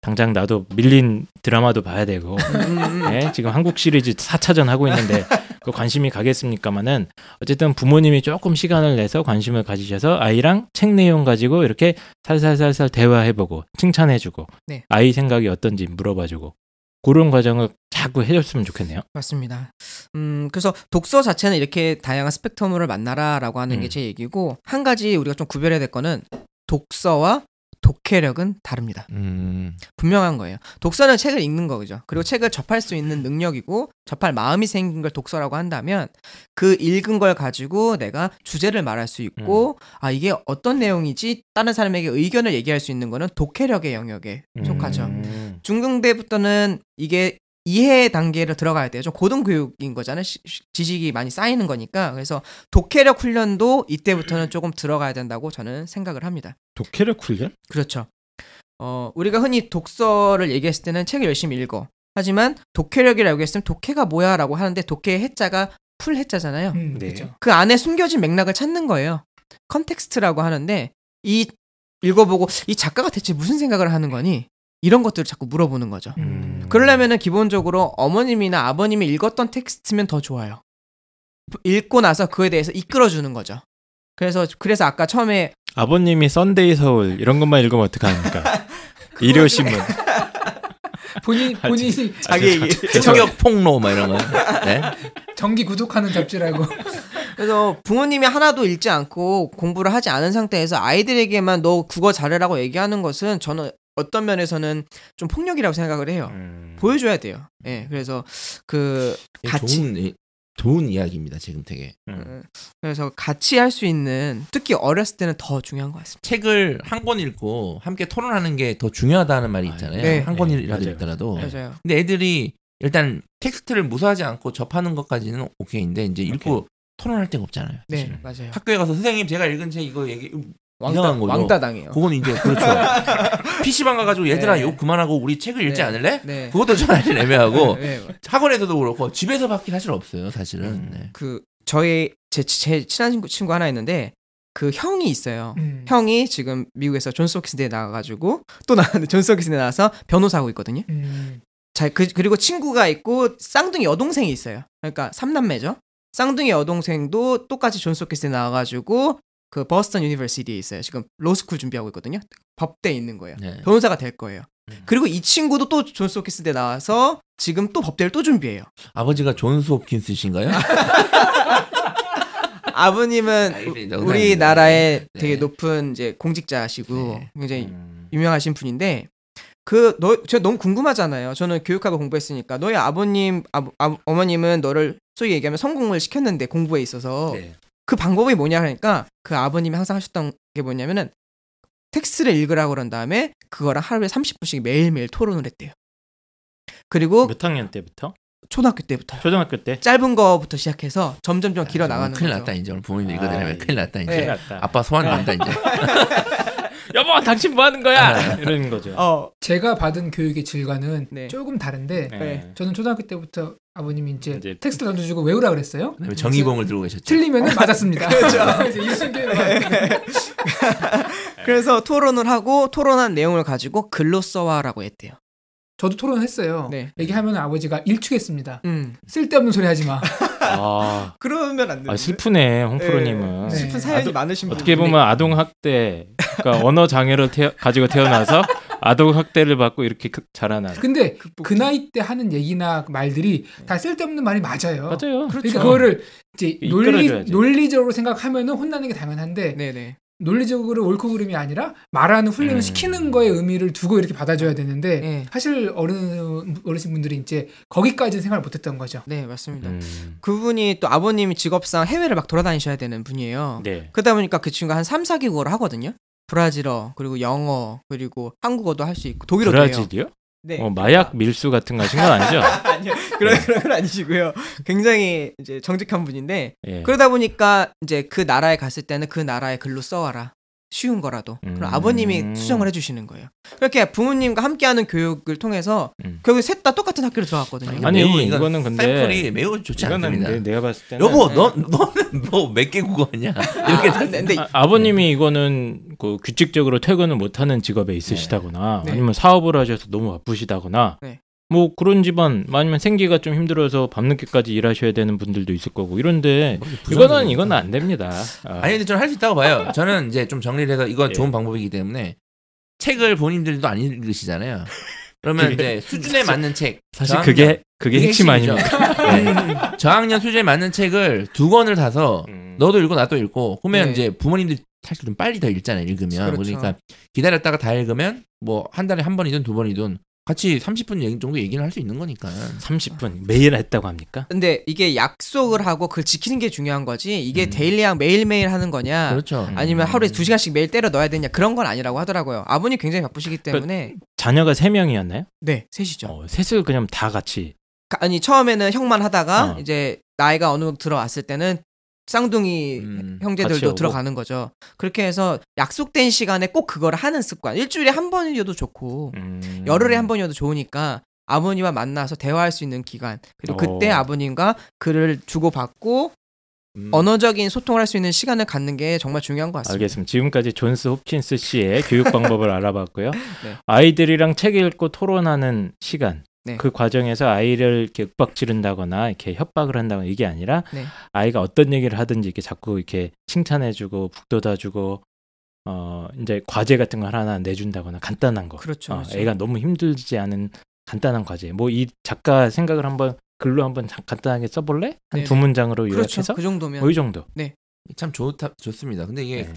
당장 나도 밀린 드라마도 봐야 되고 음, 음, 음. 예, 지금 한국 시리즈 4차전 하고 있는데 그 관심이 가겠습니까마는 어쨌든 부모님이 조금 시간을 내서 관심을 가지셔서 아이랑 책 내용 가지고 이렇게 살살살살 대화해보고 칭찬해주고 네. 아이 생각이 어떤지 물어봐주고 그런 과정을 자꾸 해줬으면 좋겠네요. 맞습니다. 음, 그래서 독서 자체는 이렇게 다양한 스펙트럼을 만나라라고 하는 게 음. 제 얘기고 한 가지 우리가 좀 구별해야 될 거는 독서와 독해력은 다릅니다. 음. 분명한 거예요. 독서는 책을 읽는 거죠. 그리고 책을 접할 수 있는 능력이고 접할 마음이 생긴 걸 독서라고 한다면 그 읽은 걸 가지고 내가 주제를 말할 수 있고 아 이게 어떤 내용이지 다른 사람에게 의견을 얘기할 수 있는 거는 독해력의 영역에 속하죠. 음. 중등대부터는 이게 이해 단계로 들어가야 돼요. 좀 고등 교육인 거잖아요. 시- 시- 지식이 많이 쌓이는 거니까. 그래서 독해력 훈련도 이때부터는 조금 들어가야 된다고 저는 생각을 합니다. 독해력 훈련? 그렇죠. 어, 우리가 흔히 독서를 얘기했을 때는 책을 열심히 읽어. 하지만 독해력이라고 했으면 독해가 뭐야라고 하는데 독해의 해자가 풀 해자잖아요. 음, 네. 그렇죠. 그 안에 숨겨진 맥락을 찾는 거예요. context라고 하는데 이 읽어보고 이 작가가 대체 무슨 생각을 하는 거니? 이런 것들을 자꾸 물어보는 거죠. 음. 그러려면은 기본적으로 어머님이나 아버님이 읽었던 텍스트면 더 좋아요. 읽고 나서 그에 대해서 이끌어주는 거죠. 그래서 그래서 아까 처음에 아버님이 썬데이 서울 이런 것만 읽으면 어떡합니까? 일요 신문. 본인 본인이 자기 얘기 성격 폭로 막 이런 거. 네. 정기 구독하는 잡지라고. 그래서 부모님이 하나도 읽지 않고 공부를 하지 않은 상태에서 아이들에게만 너 국어 잘해라고 얘기하는 것은 저는 어떤 면에서는 좀 폭력이라고 생각을 해요. 음. 보여줘야 돼요. 예, 그래서 그 같이 좋은 좋은 이야기입니다. 지금 되게 음. 음, 그래서 같이 할 수 있는 특히 어렸을 때는 더 중요한 것 같습니다. 책을 한 권 읽고 함께 토론하는 게 더 중요하다는 말이 있잖아요. 네. 한 네, 권이라도 맞아요. 읽더라도. 맞아요. 근데 애들이 일단 텍스트를 무서워하지 않고 접하는 것까지는 오케이인데 이제 읽고 토론할 데가 없잖아요. 네, 사실은. 맞아요. 학교에 가서 선생님 제가 읽은 책 이거 얘기 음, 왕따, 이상한 거죠. 왕따 당해요. 그건 이제 그렇죠. PC방 가가지고 얘들아 네. 욕 그만하고 우리 책을 읽지 네. 않을래? 네. 그것도 좀 사실 애매하고 네, 네. 학원에서도 그렇고 집에서 받기 사실 없어요. 사실은. 음. 네. 그 저희 제, 제 친한 친구, 친구 하나 있는데 그 형이 있어요. 음. 형이 지금 미국에서 존스 홉킨스대에 나와가지고 또 나왔는데 존스 홉킨스대 나와서 변호사 하고 있거든요. 음. 자, 그, 그리고 친구가 있고 쌍둥이 여동생이 있어요. 그러니까 삼남매죠. 쌍둥이 여동생도 똑같이 존스 홉킨스대 나와가지고 그 Boston University에 있어요. 지금 로스쿨 준비하고 있거든요. 법대에 있는 거예요. 네. 변호사가 될 거예요. 음. 그리고 이 친구도 또 존스 홉킨스 대 나와서 지금 또 법대를 또 준비해요. 아버지가 존스 홉킨스신가요? 아버님은 아, 이제 우- 농담입니다. 우리나라의 네. 되게 높은 이제 공직자시고 네. 굉장히 음. 유명하신 분인데 그너 제가 너무 궁금하잖아요. 저는 교육학을 공부했으니까 너희 아버님 아, 아, 어머님은 너를 소위 얘기하면 성공을 시켰는데 공부에 있어서 네. 그 방법이 뭐냐 하니까 그 아버님이 항상 하셨던 게 뭐냐면은 텍스트를 읽으라고 그런 다음에 그거랑 하루에 30분씩 매일매일 토론을 했대요. 그리고 몇 학년 때부터? 초등학교 때부터요. 초등학교 때? 짧은 거부터 시작해서 점점점 길어 나가는 큰일 거죠. 났다 이제 오늘 부모님 아, 읽어드리면 예. 큰일 났다 이제 네. 큰일. 아빠 소환 된다 이제 여보, 당신 뭐 하는 거야? 이러는 거죠. 어, 제가 받은 교육의 질과는 네. 조금 다른데 네. 저는 초등학교 때부터 아버님이 이제, 이제 텍스트 던져주고 외우라 그랬어요. 그다음에 정의봉을 들고 계셨죠 틀리면은 맞았습니다. 그렇죠. 그래서 일순 받았는데 그래서 토론을 하고 토론한 내용을 가지고 글로 써와라고 했대요. 저도 토론했어요. 네. 얘기하면 아버지가 일축했습니다. 음. 쓸데없는 소리 하지 마. 아, 그러면 아나 슬프네, 홍프로님은. 네. 슬픈 사연이 많으신 분. 어떻게 보면 아동 학대, 그러니까 언어 장애를 태어, 가지고 태어나서 아동 학대를 받고 이렇게 크- 자라난. 근데 극복 그 나이 때 하는 얘기나 말들이 다 쓸데없는 말이 맞아요. 맞아요. 그렇죠. 그러니까 그거를 이제 논리. 논리적으로 생각하면은 혼나는 게 당연한데 네네. 논리적으로 옳고 그름이 아니라 말하는 훈련을 음. 시키는 거에 의미를 두고 이렇게 받아줘야 되는데 네. 사실 어른 어르신분들이 이제 거기까지는 생각을 못했던 거죠. 네 맞습니다. 음, 그분이 또 아버님이 직업상 해외를 막 돌아다니셔야 되는 분이에요. 네. 그러다 보니까 그 친구가 한 3, 4개국어를 하거든요. 브라질어 그리고 영어 그리고 한국어도 할 수 있고 독일어도 해요. 브라질이요? 네. 어, 마약 밀수 같은 거 하신 건 아니죠? 아니요. 그런 그런 건 아니시고요. 굉장히 이제 정직한 분인데 예. 그러다 보니까 이제 그 나라에 갔을 때는 그 나라의 글로 써와라. 쉬운 거라도. 그럼 음. 아버님이 수정을 해주시는 거예요. 그렇게 부모님과 함께하는 교육을 통해서 음. 결국 셋 다 똑같은 학교를 들어갔거든요. 아니, 이거는 근데- 샘플이 매우 좋지 이거는 않습니다 내, 내가 봤을 때는 여보 네. 너 너는 뭐 몇 개 국어냐 이렇게 아, 근데 아, 아버님이 이거는 그 규칙적으로 퇴근을 못하는 직업에 있으시다거나 네. 아니면 사업을 하셔서 너무 바쁘시다거나 네. 뭐 그런 집안 아니면 생계가 좀 힘들어서 밤늦게까지 일하셔야 되는 분들도 있을 거고 이런데 이거는 이건 안 됩니다. 아, 아니 근데 저는 할 수 있다고 봐요 저는 이제 좀 정리를 해서 이건 예. 좋은 방법이기 때문에 책을 본인들도 안 읽으시잖아요 그러면 그게- 이제 수준에 맞는 책 사실 저학년- 그게 그게 핵심. 아닙니까? 네. 저학년 수준에 맞는 책을 두 권을 사서 음. 너도 읽고 나도 읽고 그러면 네. 이제 부모님들이 사실 좀 빨리 더 읽잖아요 읽으면 그렇죠. 그러니까 기다렸다가 다 읽으면 뭐 한 달에 한 번이든 두 번이든 같이 30분 얘기- 정도 얘기를 할 수 있는 거니까 30분 매일 했다고 합니까? 근데 이게 약속을 하고 그걸 지키는 게 중요한 거지 이게 음. 데일리랑 매일매일 하는 거냐 그렇죠 음. 아니면 하루에 두 시간씩 매일 때려 넣어야 되냐 그런 건 아니라고 하더라고요. 아버님 굉장히 바쁘시기 때문에 자녀가 세 명이었나요? 네 셋이죠. 어, 셋을 그냥 다 같이 가- 아니 처음에는 형만 하다가 어. 이제 나이가 어느 정도 들어왔을 때는 쌍둥이 음, 형제들도. 들어가는 거죠. 그렇게 해서 약속된 시간에 꼭 그거를 하는 습관. 일주일에 한 번이어도 좋고 음. 열흘에 한 번이어도 좋으니까 아버님과 만나서 대화할 수 있는 기간. 그리고 그때 어. 아버님과 글을 주고 받고 음. 언어적인 소통을 할 수 있는 시간을 갖는 게 정말 중요한 것 같습니다. 알겠습니다. 지금까지 존스 홉킨스 씨의 교육 방법을 알아봤고요. 네. 아이들이랑 책 읽고 토론하는 시간 네. 그 과정에서 아이를 이렇게 윽박 지른다거나 이렇게 협박을 한다거나 이게 아니라 네. 아이가 어떤 얘기를 하든지 이렇게 자꾸 이렇게 칭찬해주고 북돋아주고 어 이제 과제 같은 걸 하나 내준다거나 간단한 거. 그렇죠. 어, 그렇죠. 애가 너무 힘들지 않은 간단한 과제. 뭐 이 작가 생각을 한번 글로 한번 자- 간단하게 써볼래? 한두 네네. 문장으로 그렇죠. 요약해서 그 정도면 뭐 이 정도. 참 좋다 좋습니다. 근데 이게 네.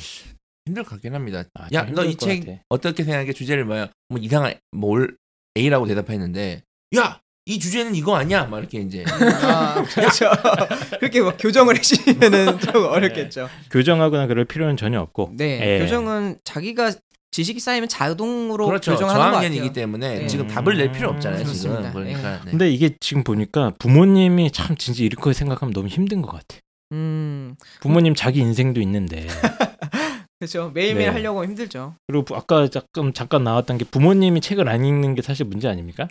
힘들 것 같긴 합니다. 아, 야, 좀너이 책. 어떻게 생각해? 주제를 뭐야? 뭐 이상한 뭘 A라고 대답했는데, 야, 이 주제는 이거 아니야? 막 이렇게 이제 아, 그렇죠. 그렇게 막 교정을 해주시면은 좀 어렵겠죠. 교정하거나 그럴 필요는 전혀 없고. 네, 예. 교정은 자기가 지식이 쌓이면 자동으로 그렇죠. 교정하는 것 저학년이기 같아요. 때문에 네. 지금 답을 낼 필요 없잖아요. 그렇습니다. 지금 그러니까. 네. 근데 이게 지금 보니까 부모님이 참 진짜 이렇게 생각하면 너무 힘든 것 같아. 음, 부모님 자기 인생도 있는데 그렇죠. 매일매일 네. 하려고 하면 힘들죠. 그리고 부- 아까 잠깐 잠깐 나왔던 게 부모님이 책을 안 읽는 게 사실 문제 아닙니까?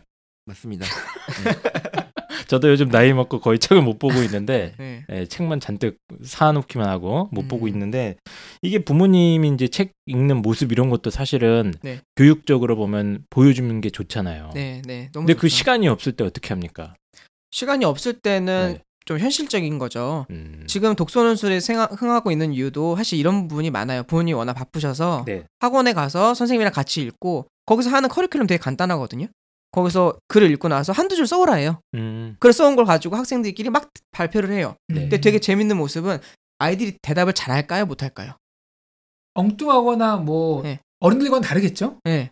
맞습니다. 저도 요즘 나이 먹고 거의 책을 못 보고 있는데 네. 예, 책만 잔뜩 사놓기만 하고 못 보고 음. 있는데 이게 부모님이 이제 책 읽는 모습 이런 것도 사실은 네. 교육적으로 보면 보여주는 게 좋잖아요. 네, 네. 너무 근데 그 좋죠. 시간이 없을 때 어떻게 합니까? 시간이 없을 때는 네. 좀 현실적인 거죠. 음. 지금 독서논술에 생하- 흥하고 있는 이유도 사실 이런 부분이 많아요. 부모님이 워낙 바쁘셔서 네. 학원에 가서 선생님이랑 같이 읽고 거기서 하는 커리큘럼 되게 간단하거든요. 거기서 글을 읽고 나서 한두 줄 써오라 해요. 음. 글 써온 걸 가지고 학생들끼리 막 발표를 해요. 네. 근데 되게 재밌는 모습은 아이들이 대답을 잘할까요, 못할까요? 엉뚱하거나 뭐 네. 어른들과는 다르겠죠? 네.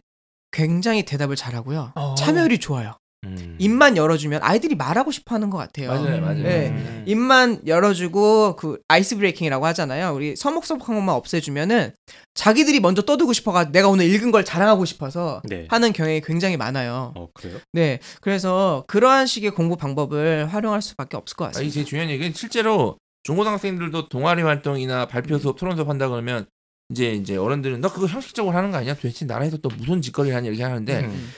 굉장히 대답을 잘하고요. 어. 참여율이 좋아요. 음. 입만 열어주면 아이들이 말하고 싶어 하는 것 같아요. 맞아요, 맞아요. 네. 음. 입만 열어주고 그 아이스 브레이킹이라고 하잖아요. 우리 서먹서먹한 것만 없애주면은 자기들이 먼저 떠들고 싶어가 내가 오늘 읽은 걸 자랑하고 싶어서 네. 하는 경향이 굉장히 많아요. 어 그래요? 네, 그래서 그러한 식의 공부 방법을 활용할 수밖에 없을 것 아, 같습니다. 이게 제일 중요한 얘기는 실제로 중고등학생들도 동아리 활동이나 발표 수업, 토론 수업 한다 그러면 이제 이제 어른들은 너 그거 형식적으로 하는 거 아니야? 도대체 나라에서 또 무슨 짓거리를 하냐 이렇게 하는데 음.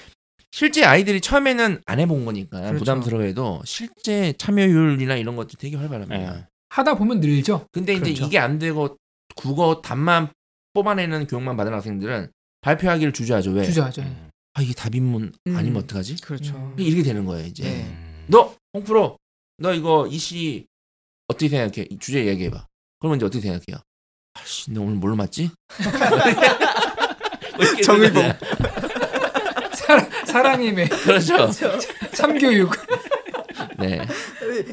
실제 아이들이 처음에는 안 해본 거니까 그렇죠. 부담스러워해도 실제 참여율이나 이런 것도 되게 활발합니다. 네. 하다 보면 늘죠. 근데 이제 그렇죠. 이게 안 되고 국어 답만 뽑아내는 교육만 받은 학생들은 발표하기를 주저하죠. 왜? 주저하죠. 음. 아 이게 답인문 음. 아니면 어떡하지? 그렇죠. 음. 이렇게 되는 거예요 이제. 네. 음. 너 홍프로 너 이거 이 시 어떻게 생각해? 이 주제 얘기해봐. 그러면 이제 어떻게 생각해요? 아씨, 너 오늘 뭘로 맞지? 정의봉. 사랑, 사랑의 매 그렇죠. 참교육. 네.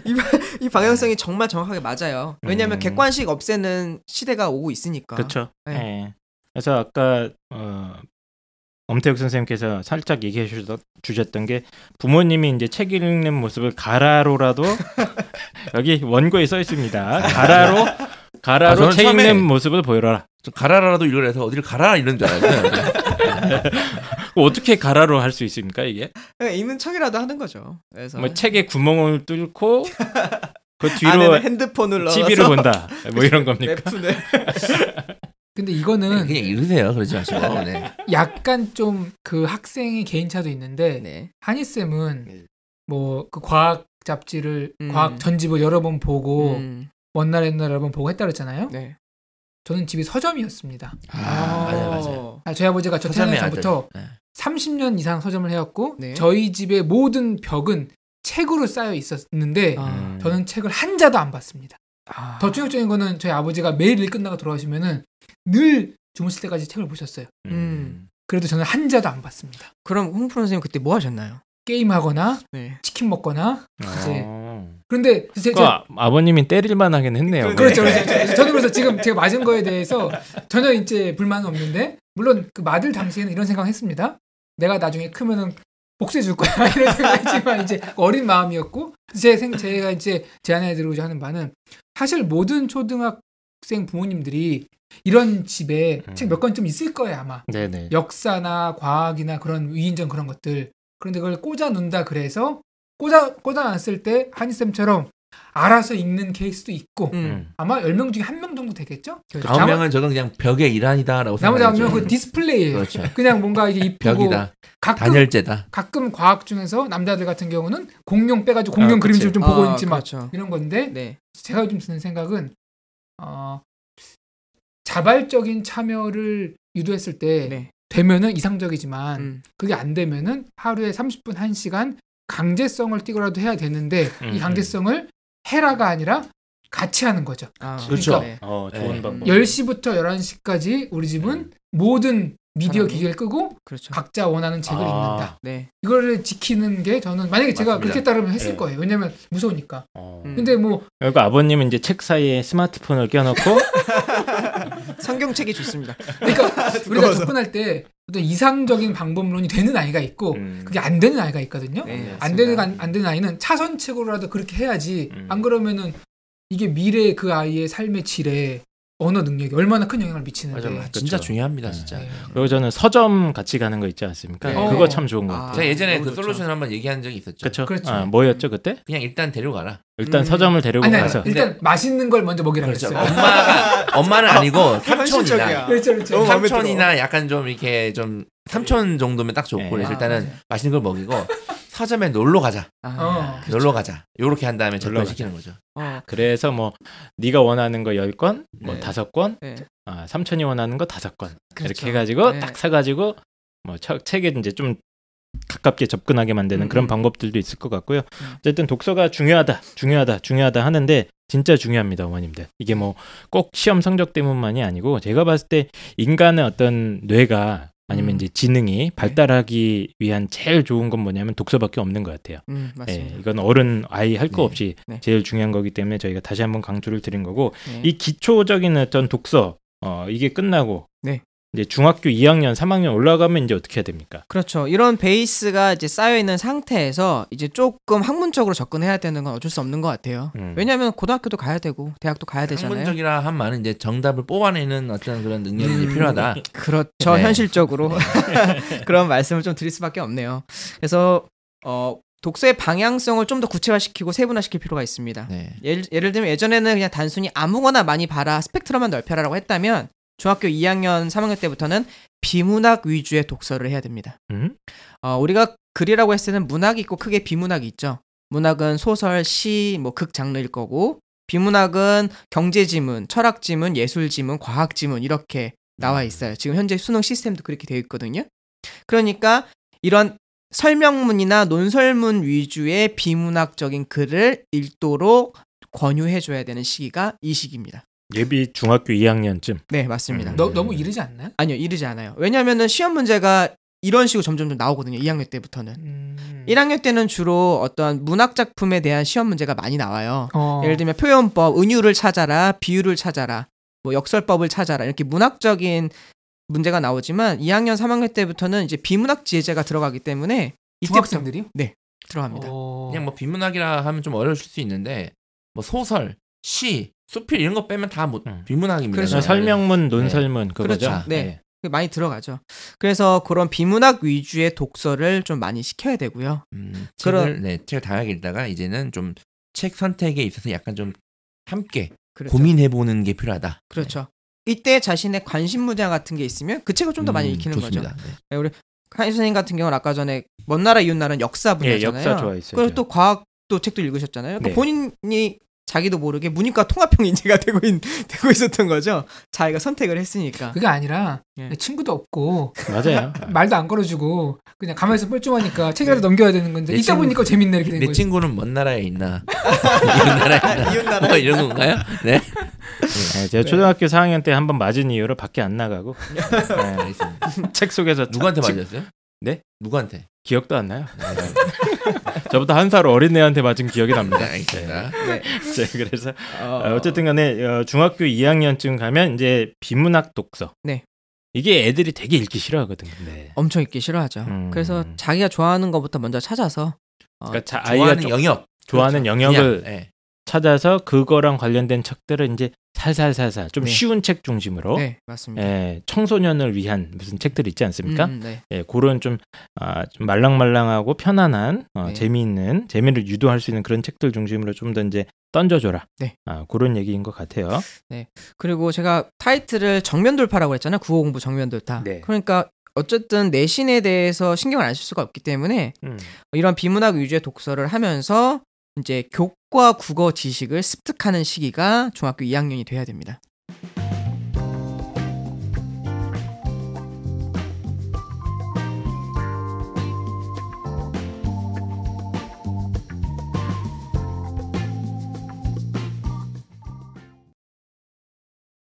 이, 이 방향성이 정말 정확하게 맞아요. 왜냐하면 음. 객관식 없애는 시대가 오고 있으니까. 그렇죠. 네. 예. 그래서 아까 어, 엄태욱 선생님께서 살짝 얘기해 주셨- 주셨던 게 부모님이 이제 책 읽는 모습을 가라로라도 여기 원고에 써 있습니다. 가라로 아, 가라로 저는 책 읽는 모습을 보여라. 좀 가라라도 읽으라 해서 어디를 가라 이런 줄 알았어요. 어떻게 가라로 할 수 있습니까 이게? 네, 읽는 척이라도 하는 거죠. 그래서 뭐 책에 구멍을 뚫고 그 뒤로 안에는 핸드폰을 넣어서 TV를 본다. 뭐 이런 겁니까? 웹툰을 근데 이거는 그냥 읽으세요. 그러지 마시고. 네. 약간 좀 그 학생의 개인차도 있는데 네. 한희 쌤은 뭐그 과학 잡지를 음. 과학 전집을 여러 번 보고 음, 원날 옛날 여러 번 보고 했다 그랬잖아요. 네. 저는 집이 서점이었습니다. 아, 맞아요, 맞아요. 아, 저희 아버지가 저 태어나기 전부터. 네. 30년 이상 서점을 해왔고 네. 저희 집의 모든 벽은 책으로 쌓여 있었는데 아. 음. 저는 책을 한 자도 안 봤습니다. 아. 더 충격적인 거는 저희 아버지가 매일 일 끝나고 돌아오시면은 늘 주무실 때까지 책을 보셨어요. 음. 그래도 저는 한 자도 안 봤습니다. 그럼 홍프로 선생님 그때 뭐 하셨나요? 게임하거나 네. 치킨 먹거나 이제 어. 그런데 제, 그 아, 아버님이 때릴만 하긴 했네요. 그렇죠, 그렇죠. 저- 저는 그래서 지금 제가 맞은 거에 대해서 전혀 이제 불만은 없는데 물론 그 맞을 당시에는 이런 생각했습니다. 내가 나중에 크면은 복수해 줄 거야 이런 생각이지만 이제 어린 마음이었고 제 생, 제가 이제 제안해 드리고자 하는 바는 사실 모든 초등학생 부모님들이 이런 집에 음. 책 몇 권 좀 있을 거예요 아마 네네. 역사나 과학이나 그런 위인전 그런 것들 그런데 그걸 꽂아 놓는다 그래서 꽂아 꽂아 놨을 때 한희 쌤처럼 알아서 읽는 케이스도 있고 음. 음. 아마 10명 중에 한 명 정도 되겠죠? 아홉 명은 저건 그냥 벽의 일환이다라고 나머지 한 생각하죠. 명은 그 디스플레이예요. 그렇죠. 그냥 뭔가 이게 이쁘고 벽이다. 가끔 단열재다. 가끔 과학 중에서 남자들 같은 경우는 공룡 빼가지고 공룡 아, 그림질 좀 아, 보고 있지 막 그렇죠. 이런 건데 네. 제가 요즘 드는 생각은 어, 자발적인 참여를 유도했을 때 네. 되면은 이상적이지만 음. 그게 안 되면은 하루에 30분 1시간 강제성을 띠고라도 해야 되는데 음, 이 강제성을 해라가 아니라 같이 하는 거죠. 아, 그렇죠. 네. 어, 좋은 네. 방법. 10시부터 11시까지 우리 집은 모든 미디어 사람이? 기기를 끄고 그렇죠. 각자 원하는 책을 아. 읽는다. 네. 이거를 지키는 게 저는 만약에 제가 맞습니다. 그렇게 따르면 했을 네. 거예요. 왜냐면 무서우니까. 어. 음. 근데 뭐 그리고 아버님은 이제 책 사이에 스마트폰을 껴놓고 성경책이 좋습니다. 그러니까 우리가 접근할 때 어떤 이상적인 방법론이 되는 아이가 있고 음. 그게 안 되는 아이가 있거든요. 네, 안 되는 안, 안 되는 아이는 차선책으로라도 그렇게 해야지. 음. 안 그러면은 이게 미래 그 아이의 삶의 질에 언어 능력이 얼마나 큰 영향을 미치는데. 맞아, 맞아. 진짜 그렇죠. 중요합니다, 네. 진짜. 네. 그리고 저는 서점 같이 가는 거 있지 않습니까? 네. 그거 참 좋은 것 아. 같아요. 제가 예전에 그 좋죠. 솔루션을 한번 얘기한 적이 있었죠. 그렇죠. 그렇죠. 아, 뭐였죠 그때? 그냥 일단 데려가라. 일단 음. 서점을 데리고 아니, 아니, 가서 일단 맛있는 걸 먼저 먹이라 그렇죠. 그랬어요. 엄마가 엄마는 아니고 삼촌이나. 그렇죠, 그렇죠. 삼촌이나 약간 좀 이렇게 좀 삼촌 정도면 딱 좋고 네. 그래서 아, 일단은 맞아요. 맛있는 걸 먹이고 서점에 놀러 가자. 아, 어. 놀러 가자. 요렇게 한 다음에 놀러 접근시키는 거죠. 어, 그래서 뭐 네가 원하는 거 10권, 뭐 네. 다섯 권, 네. 아, 삼촌이 원하는 거 다섯 권 그렇죠. 이렇게 해 가지고 네. 딱 사 가지고 뭐 책- 책에 이제 좀 가깝게 접근하게 만드는 음, 그런 음. 방법들도 있을 것 같고요. 음. 어쨌든 독서가 중요하다, 중요하다, 중요하다 하는데 진짜 중요합니다, 어머님들. 이게 뭐 꼭 시험 성적 때문만이 아니고 제가 봤을 때 인간의 어떤 뇌가 아니면 음. 이제 지능이 발달하기 위한 제일 좋은 건 뭐냐면 독서밖에 없는 것 같아요. 음, 예, 맞습니다. 이건 어른 아이 할거 네. 없이 네. 제일 중요한 거기 때문에 저희가 다시 한번 강조를 드린 거고 네. 이 기초적인 어떤 독서 어 이게 끝나고 네. 이제 중학교 2학년, 3학년 올라가면 이제 어떻게 해야 됩니까? 그렇죠. 이런 베이스가 이제 쌓여 있는 상태에서 이제 조금 학문적으로 접근해야 되는 건 어쩔 수 없는 것 같아요. 음. 왜냐하면 고등학교도 가야 되고 대학도 가야 되잖아요. 학문적이라 한 말은 이제 정답을 뽑아내는 어떤 그런 능력이 음. 필요하다. 그렇죠. 네. 현실적으로 그런 말씀을 좀 드릴 수밖에 없네요. 그래서 어, 독서의 방향성을 좀 더 구체화시키고 세분화시킬 필요가 있습니다. 네. 예를, 예를 들면 예전에는 그냥 단순히 아무거나 많이 봐라 스펙트럼만 넓혀라라고 했다면 중학교 2학년, 3학년 때부터는 비문학 위주의 독서를 해야 됩니다. 음? 어, 우리가 글이라고 했을 때는 문학이 있고 크게 비문학이 있죠. 문학은 소설, 시, 뭐 극 장르일 거고 비문학은 경제 지문, 철학 지문, 예술 지문, 과학 지문 이렇게 나와 있어요. 지금 현재 수능 시스템도 그렇게 되어 있거든요. 그러니까 이런 설명문이나 논설문 위주의 비문학적인 글을 읽도록 권유해 줘야 되는 시기가 이 시기입니다. 예비 중학교 2학년쯤. 네, 맞습니다. 음. 너, 너무 이르지 않나요? 아니요, 이르지 않아요. 왜냐하면은 시험 문제가 이런 식으로 점점 좀 나오거든요. 2학년 때부터는. 음. 1학년 때는 주로 어떤 문학 작품에 대한 시험 문제가 많이 나와요. 어. 예를 들면 표현법, 은유를 찾아라, 비유를 찾아라, 뭐 역설법을 찾아라 이렇게 문학적인 문제가 나오지만 2학년, 3학년 때부터는 이제 비문학 지혜제가 들어가기 때문에 이때부터 중학생들이요? 들어갑니다. 어. 그냥 뭐 비문학이라 하면 좀 어려울 수 있는데 뭐 소설, 시, 수필 이런 거 빼면 다뭐 음. 비문학입니다. 그래서 설명문, 논설문 그거죠. 그렇죠. 네. 많이 들어가죠. 그래서 그런 비문학 위주의 독서를 좀 많이 시켜야 되고요. 음, 그런- 책을 네, 책을 다양하게 읽다가 이제는 좀 책 선택에 있어서 약간 좀 함께 그렇죠. 고민해 보는 게 필요하다. 그렇죠. 이때 자신의 관심 분야 같은 게 있으면 그 책을 좀더 많이 음, 읽히는 좋습니다. 거죠. 네. 네, 우리 카이 선생님 같은 경우는 아까 전에 먼 나라 이웃 나라는 역사 예, 분야잖아요. 역사 좋아했어요. 그리고 또 과학도 책도 읽으셨잖아요. 그러니까 네. 본인이 자기도 모르게 문이과 통합형 인재가 되고, 있, 되고 있었던 거죠. 자기가 선택을 했으니까. 그게 아니라 예. 내 친구도 없고 맞아요. 말도 안 걸어주고 그냥 가만히 뻘쭘하니까 책이라도 넘겨야 되는 건데 내 읽다 친구- 보니까 재밌네 이렇게 된내 거지. 친구는 먼 나라에 있나? 이웃 나라에 있나? 이웃 나라에 뭐 이런 건가요? 네. 네, 제가 초등학교 4학년 때 한 번 맞은 이후로 밖에 안 나가고 네. 책 속에서 누구한테 책- 맞았어요? 네? 누구한테? 기억도 안 나요. 저보다 한 살 어린 애한테 맞은 기억이 네, 납니다. 알겠습니다. 네. 네, 그래서 어, 어, 어쨌든 간에 어, 중학교 2학년쯤 가면 이제 비문학 독서. 네. 이게 애들이 되게 읽기 싫어하거든요. 네. 엄청 읽기 싫어하죠. 음. 그래서 자기가 좋아하는 것부터 먼저 찾아서 어, 그러니까 자, 좋아하는 좀 영역. 좋아하는 그냥, 영역을 네. 찾아서 그거랑 관련된 책들을 이제 살살살살 좀 네. 쉬운 책 중심으로 네, 맞습니다. 예, 청소년을 위한 무슨 책들 있지 않습니까? 음, 네. 예, 그런 좀, 아, 좀 말랑말랑하고 편안한 어, 네. 재미있는 재미를 유도할 수 있는 그런 책들 중심으로 좀 더 이제 던져줘라. 네. 아, 그런 얘기인 것 같아요. 그리고 제가 타이틀을 정면 돌파라고 했잖아요. 구호 공부 정면 돌파. 네. 그러니까 어쨌든 내신에 대해서 신경을 안 쓸 수가 없기 때문에 음. 이런 비문학 위주의 독서를 하면서 이제 교 과 국어 지식을 습득하는 시기가 중학교 2학년이 돼야 됩니다.